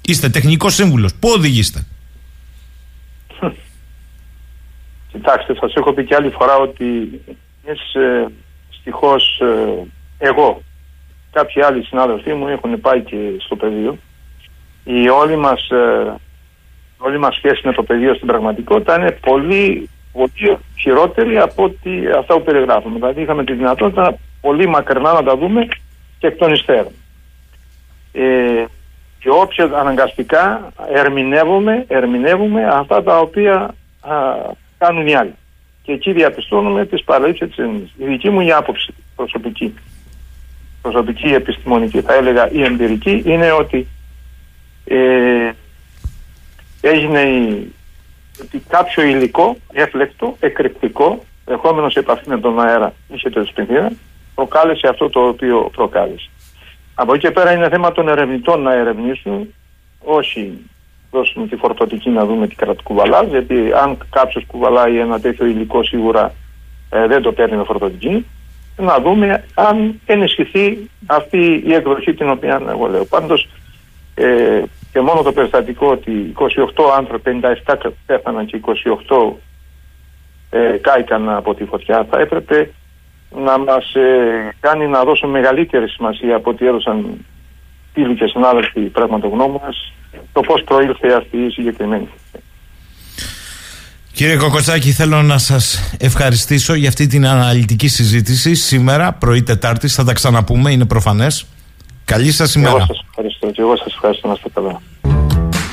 είστε τεχνικός σύμβουλος, πού οδηγείστε; Κοιτάξτε, σας έχω πει και άλλη φορά ότι εμείς ε, στοιχώς ε, εγώ, κάποιοι άλλοι συνάδελφοί μου έχουν πάει και στο πεδίο. Η όλη μας, ε, όλη μας σχέση με το πεδίο στην πραγματικότητα είναι πολύ, πολύ χειρότερη από ότι αυτά που περιγράφουμε. Δηλαδή είχαμε τη δυνατότητα πολύ μακρινά να τα δούμε και εκ των υστέρων. Ε, και όποια αναγκαστικά ερμηνεύουμε, ερμηνεύουμε αυτά τα οποία α, κάνουν οι άλλοι. Και εκεί διαπιστώνουμε τις παραλήψεις της ενής. Η δική μου η άποψη προσωπική, προσωπική επιστημονική θα έλεγα ή εμπειρική είναι ότι ε, έγινε η, ότι κάποιο υλικό, έφλεκτο, εκρηκτικό, ερχόμενος σε επαφή με τον αέρα, είχε το σπινθήρα, προκάλεσε αυτό το οποίο προκάλεσε. Από εκεί και πέρα είναι θέμα των ερευνητών να ερευνήσουν, όχι δώσουμε τη φορτωτική να δούμε τι κρατικουβαλά, γιατί αν κάποιος κουβαλάει ένα τέτοιο υλικό σίγουρα ε, δεν το παίρνει με φορτωτική, να δούμε αν ενισχυθεί αυτή η εκδοχή την οποία εγώ λέω. Πάντως ε, και μόνο το περιστατικό ότι 28 άνθρωποι, 57 πέθαναν και 28 ε, κάηκαν από τη φωτιά θα έπρεπε να μας ε, κάνει να δώσουμε μεγαλύτερη σημασία από ό,τι έδωσαν φίλοι και συνάδελφοι πραγματογνώμονες το πώς προήλθε αυτή η συγκεκριμένη φωτιά. Κύριε Κοκοτσάκη, θέλω να σας ευχαριστήσω για αυτή την αναλυτική συζήτηση σήμερα, πρωί Τετάρτη. Θα τα ξαναπούμε, είναι προφανές. Καλή σας ημέρα. Εγώ σας ευχαριστώ και εγώ σας ευχαριστώ να είστε καλά.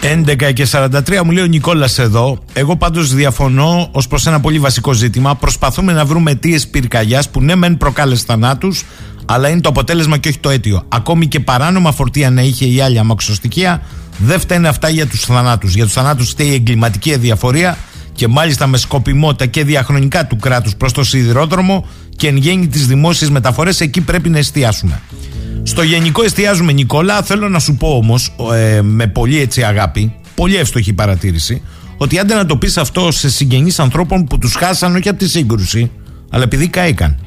11 και 43 μου λέει ο Νικόλας εδώ. Εγώ πάντως διαφωνώ ως προς ένα πολύ βασικό ζήτημα. Προσπαθούμε να βρούμε αιτίες πυρκαγιάς που ναι, μεν προκάλεσε θανάτους, αλλά είναι το αποτέλεσμα και όχι το αίτιο. Ακόμη και παράνομα φορτία να είχε η άλλη αμαξοστοιχεία, δεν φταίνε αυτά για τους θανάτους. Για τους θανάτους φταίει η εγκληματική αδιαφορία και μάλιστα με σκοπιμότητα και διαχρονικά του κράτους προς το σιδηρόδρομο και εν γέννη τις δημόσιες μεταφορές, εκεί πρέπει να εστιάσουμε. Στο γενικό εστιάζουμε, Νικόλα. Θέλω να σου πω όμως, ε, με πολύ έτσι αγάπη, πολύ εύστοχη παρατήρηση, ότι άντε να το πεις αυτό σε συγγενείς ανθρώπων που τους χάσαν όχι από τη σύγκρουση, αλλά επειδή καήκαν.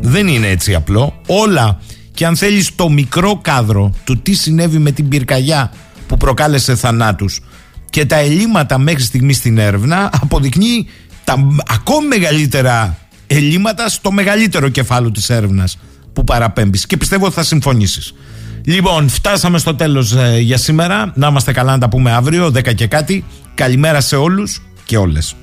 Δεν είναι έτσι απλό. Όλα και αν θέλεις το μικρό κάδρο του τι συνέβη με την πυρκαγιά που προκάλεσε θανάτους και τα ελλείμματα μέχρι στιγμής στην έρευνα αποδεικνύει τα ακόμη μεγαλύτερα ελλείμματα στο μεγαλύτερο κεφάλαιο της έρευνας που παραπέμπεις και πιστεύω ότι θα συμφωνήσεις. Λοιπόν, φτάσαμε στο τέλος ε, για σήμερα. Να είμαστε καλά να τα πούμε αύριο, 10 και κάτι. Καλημέρα σε όλους και όλες.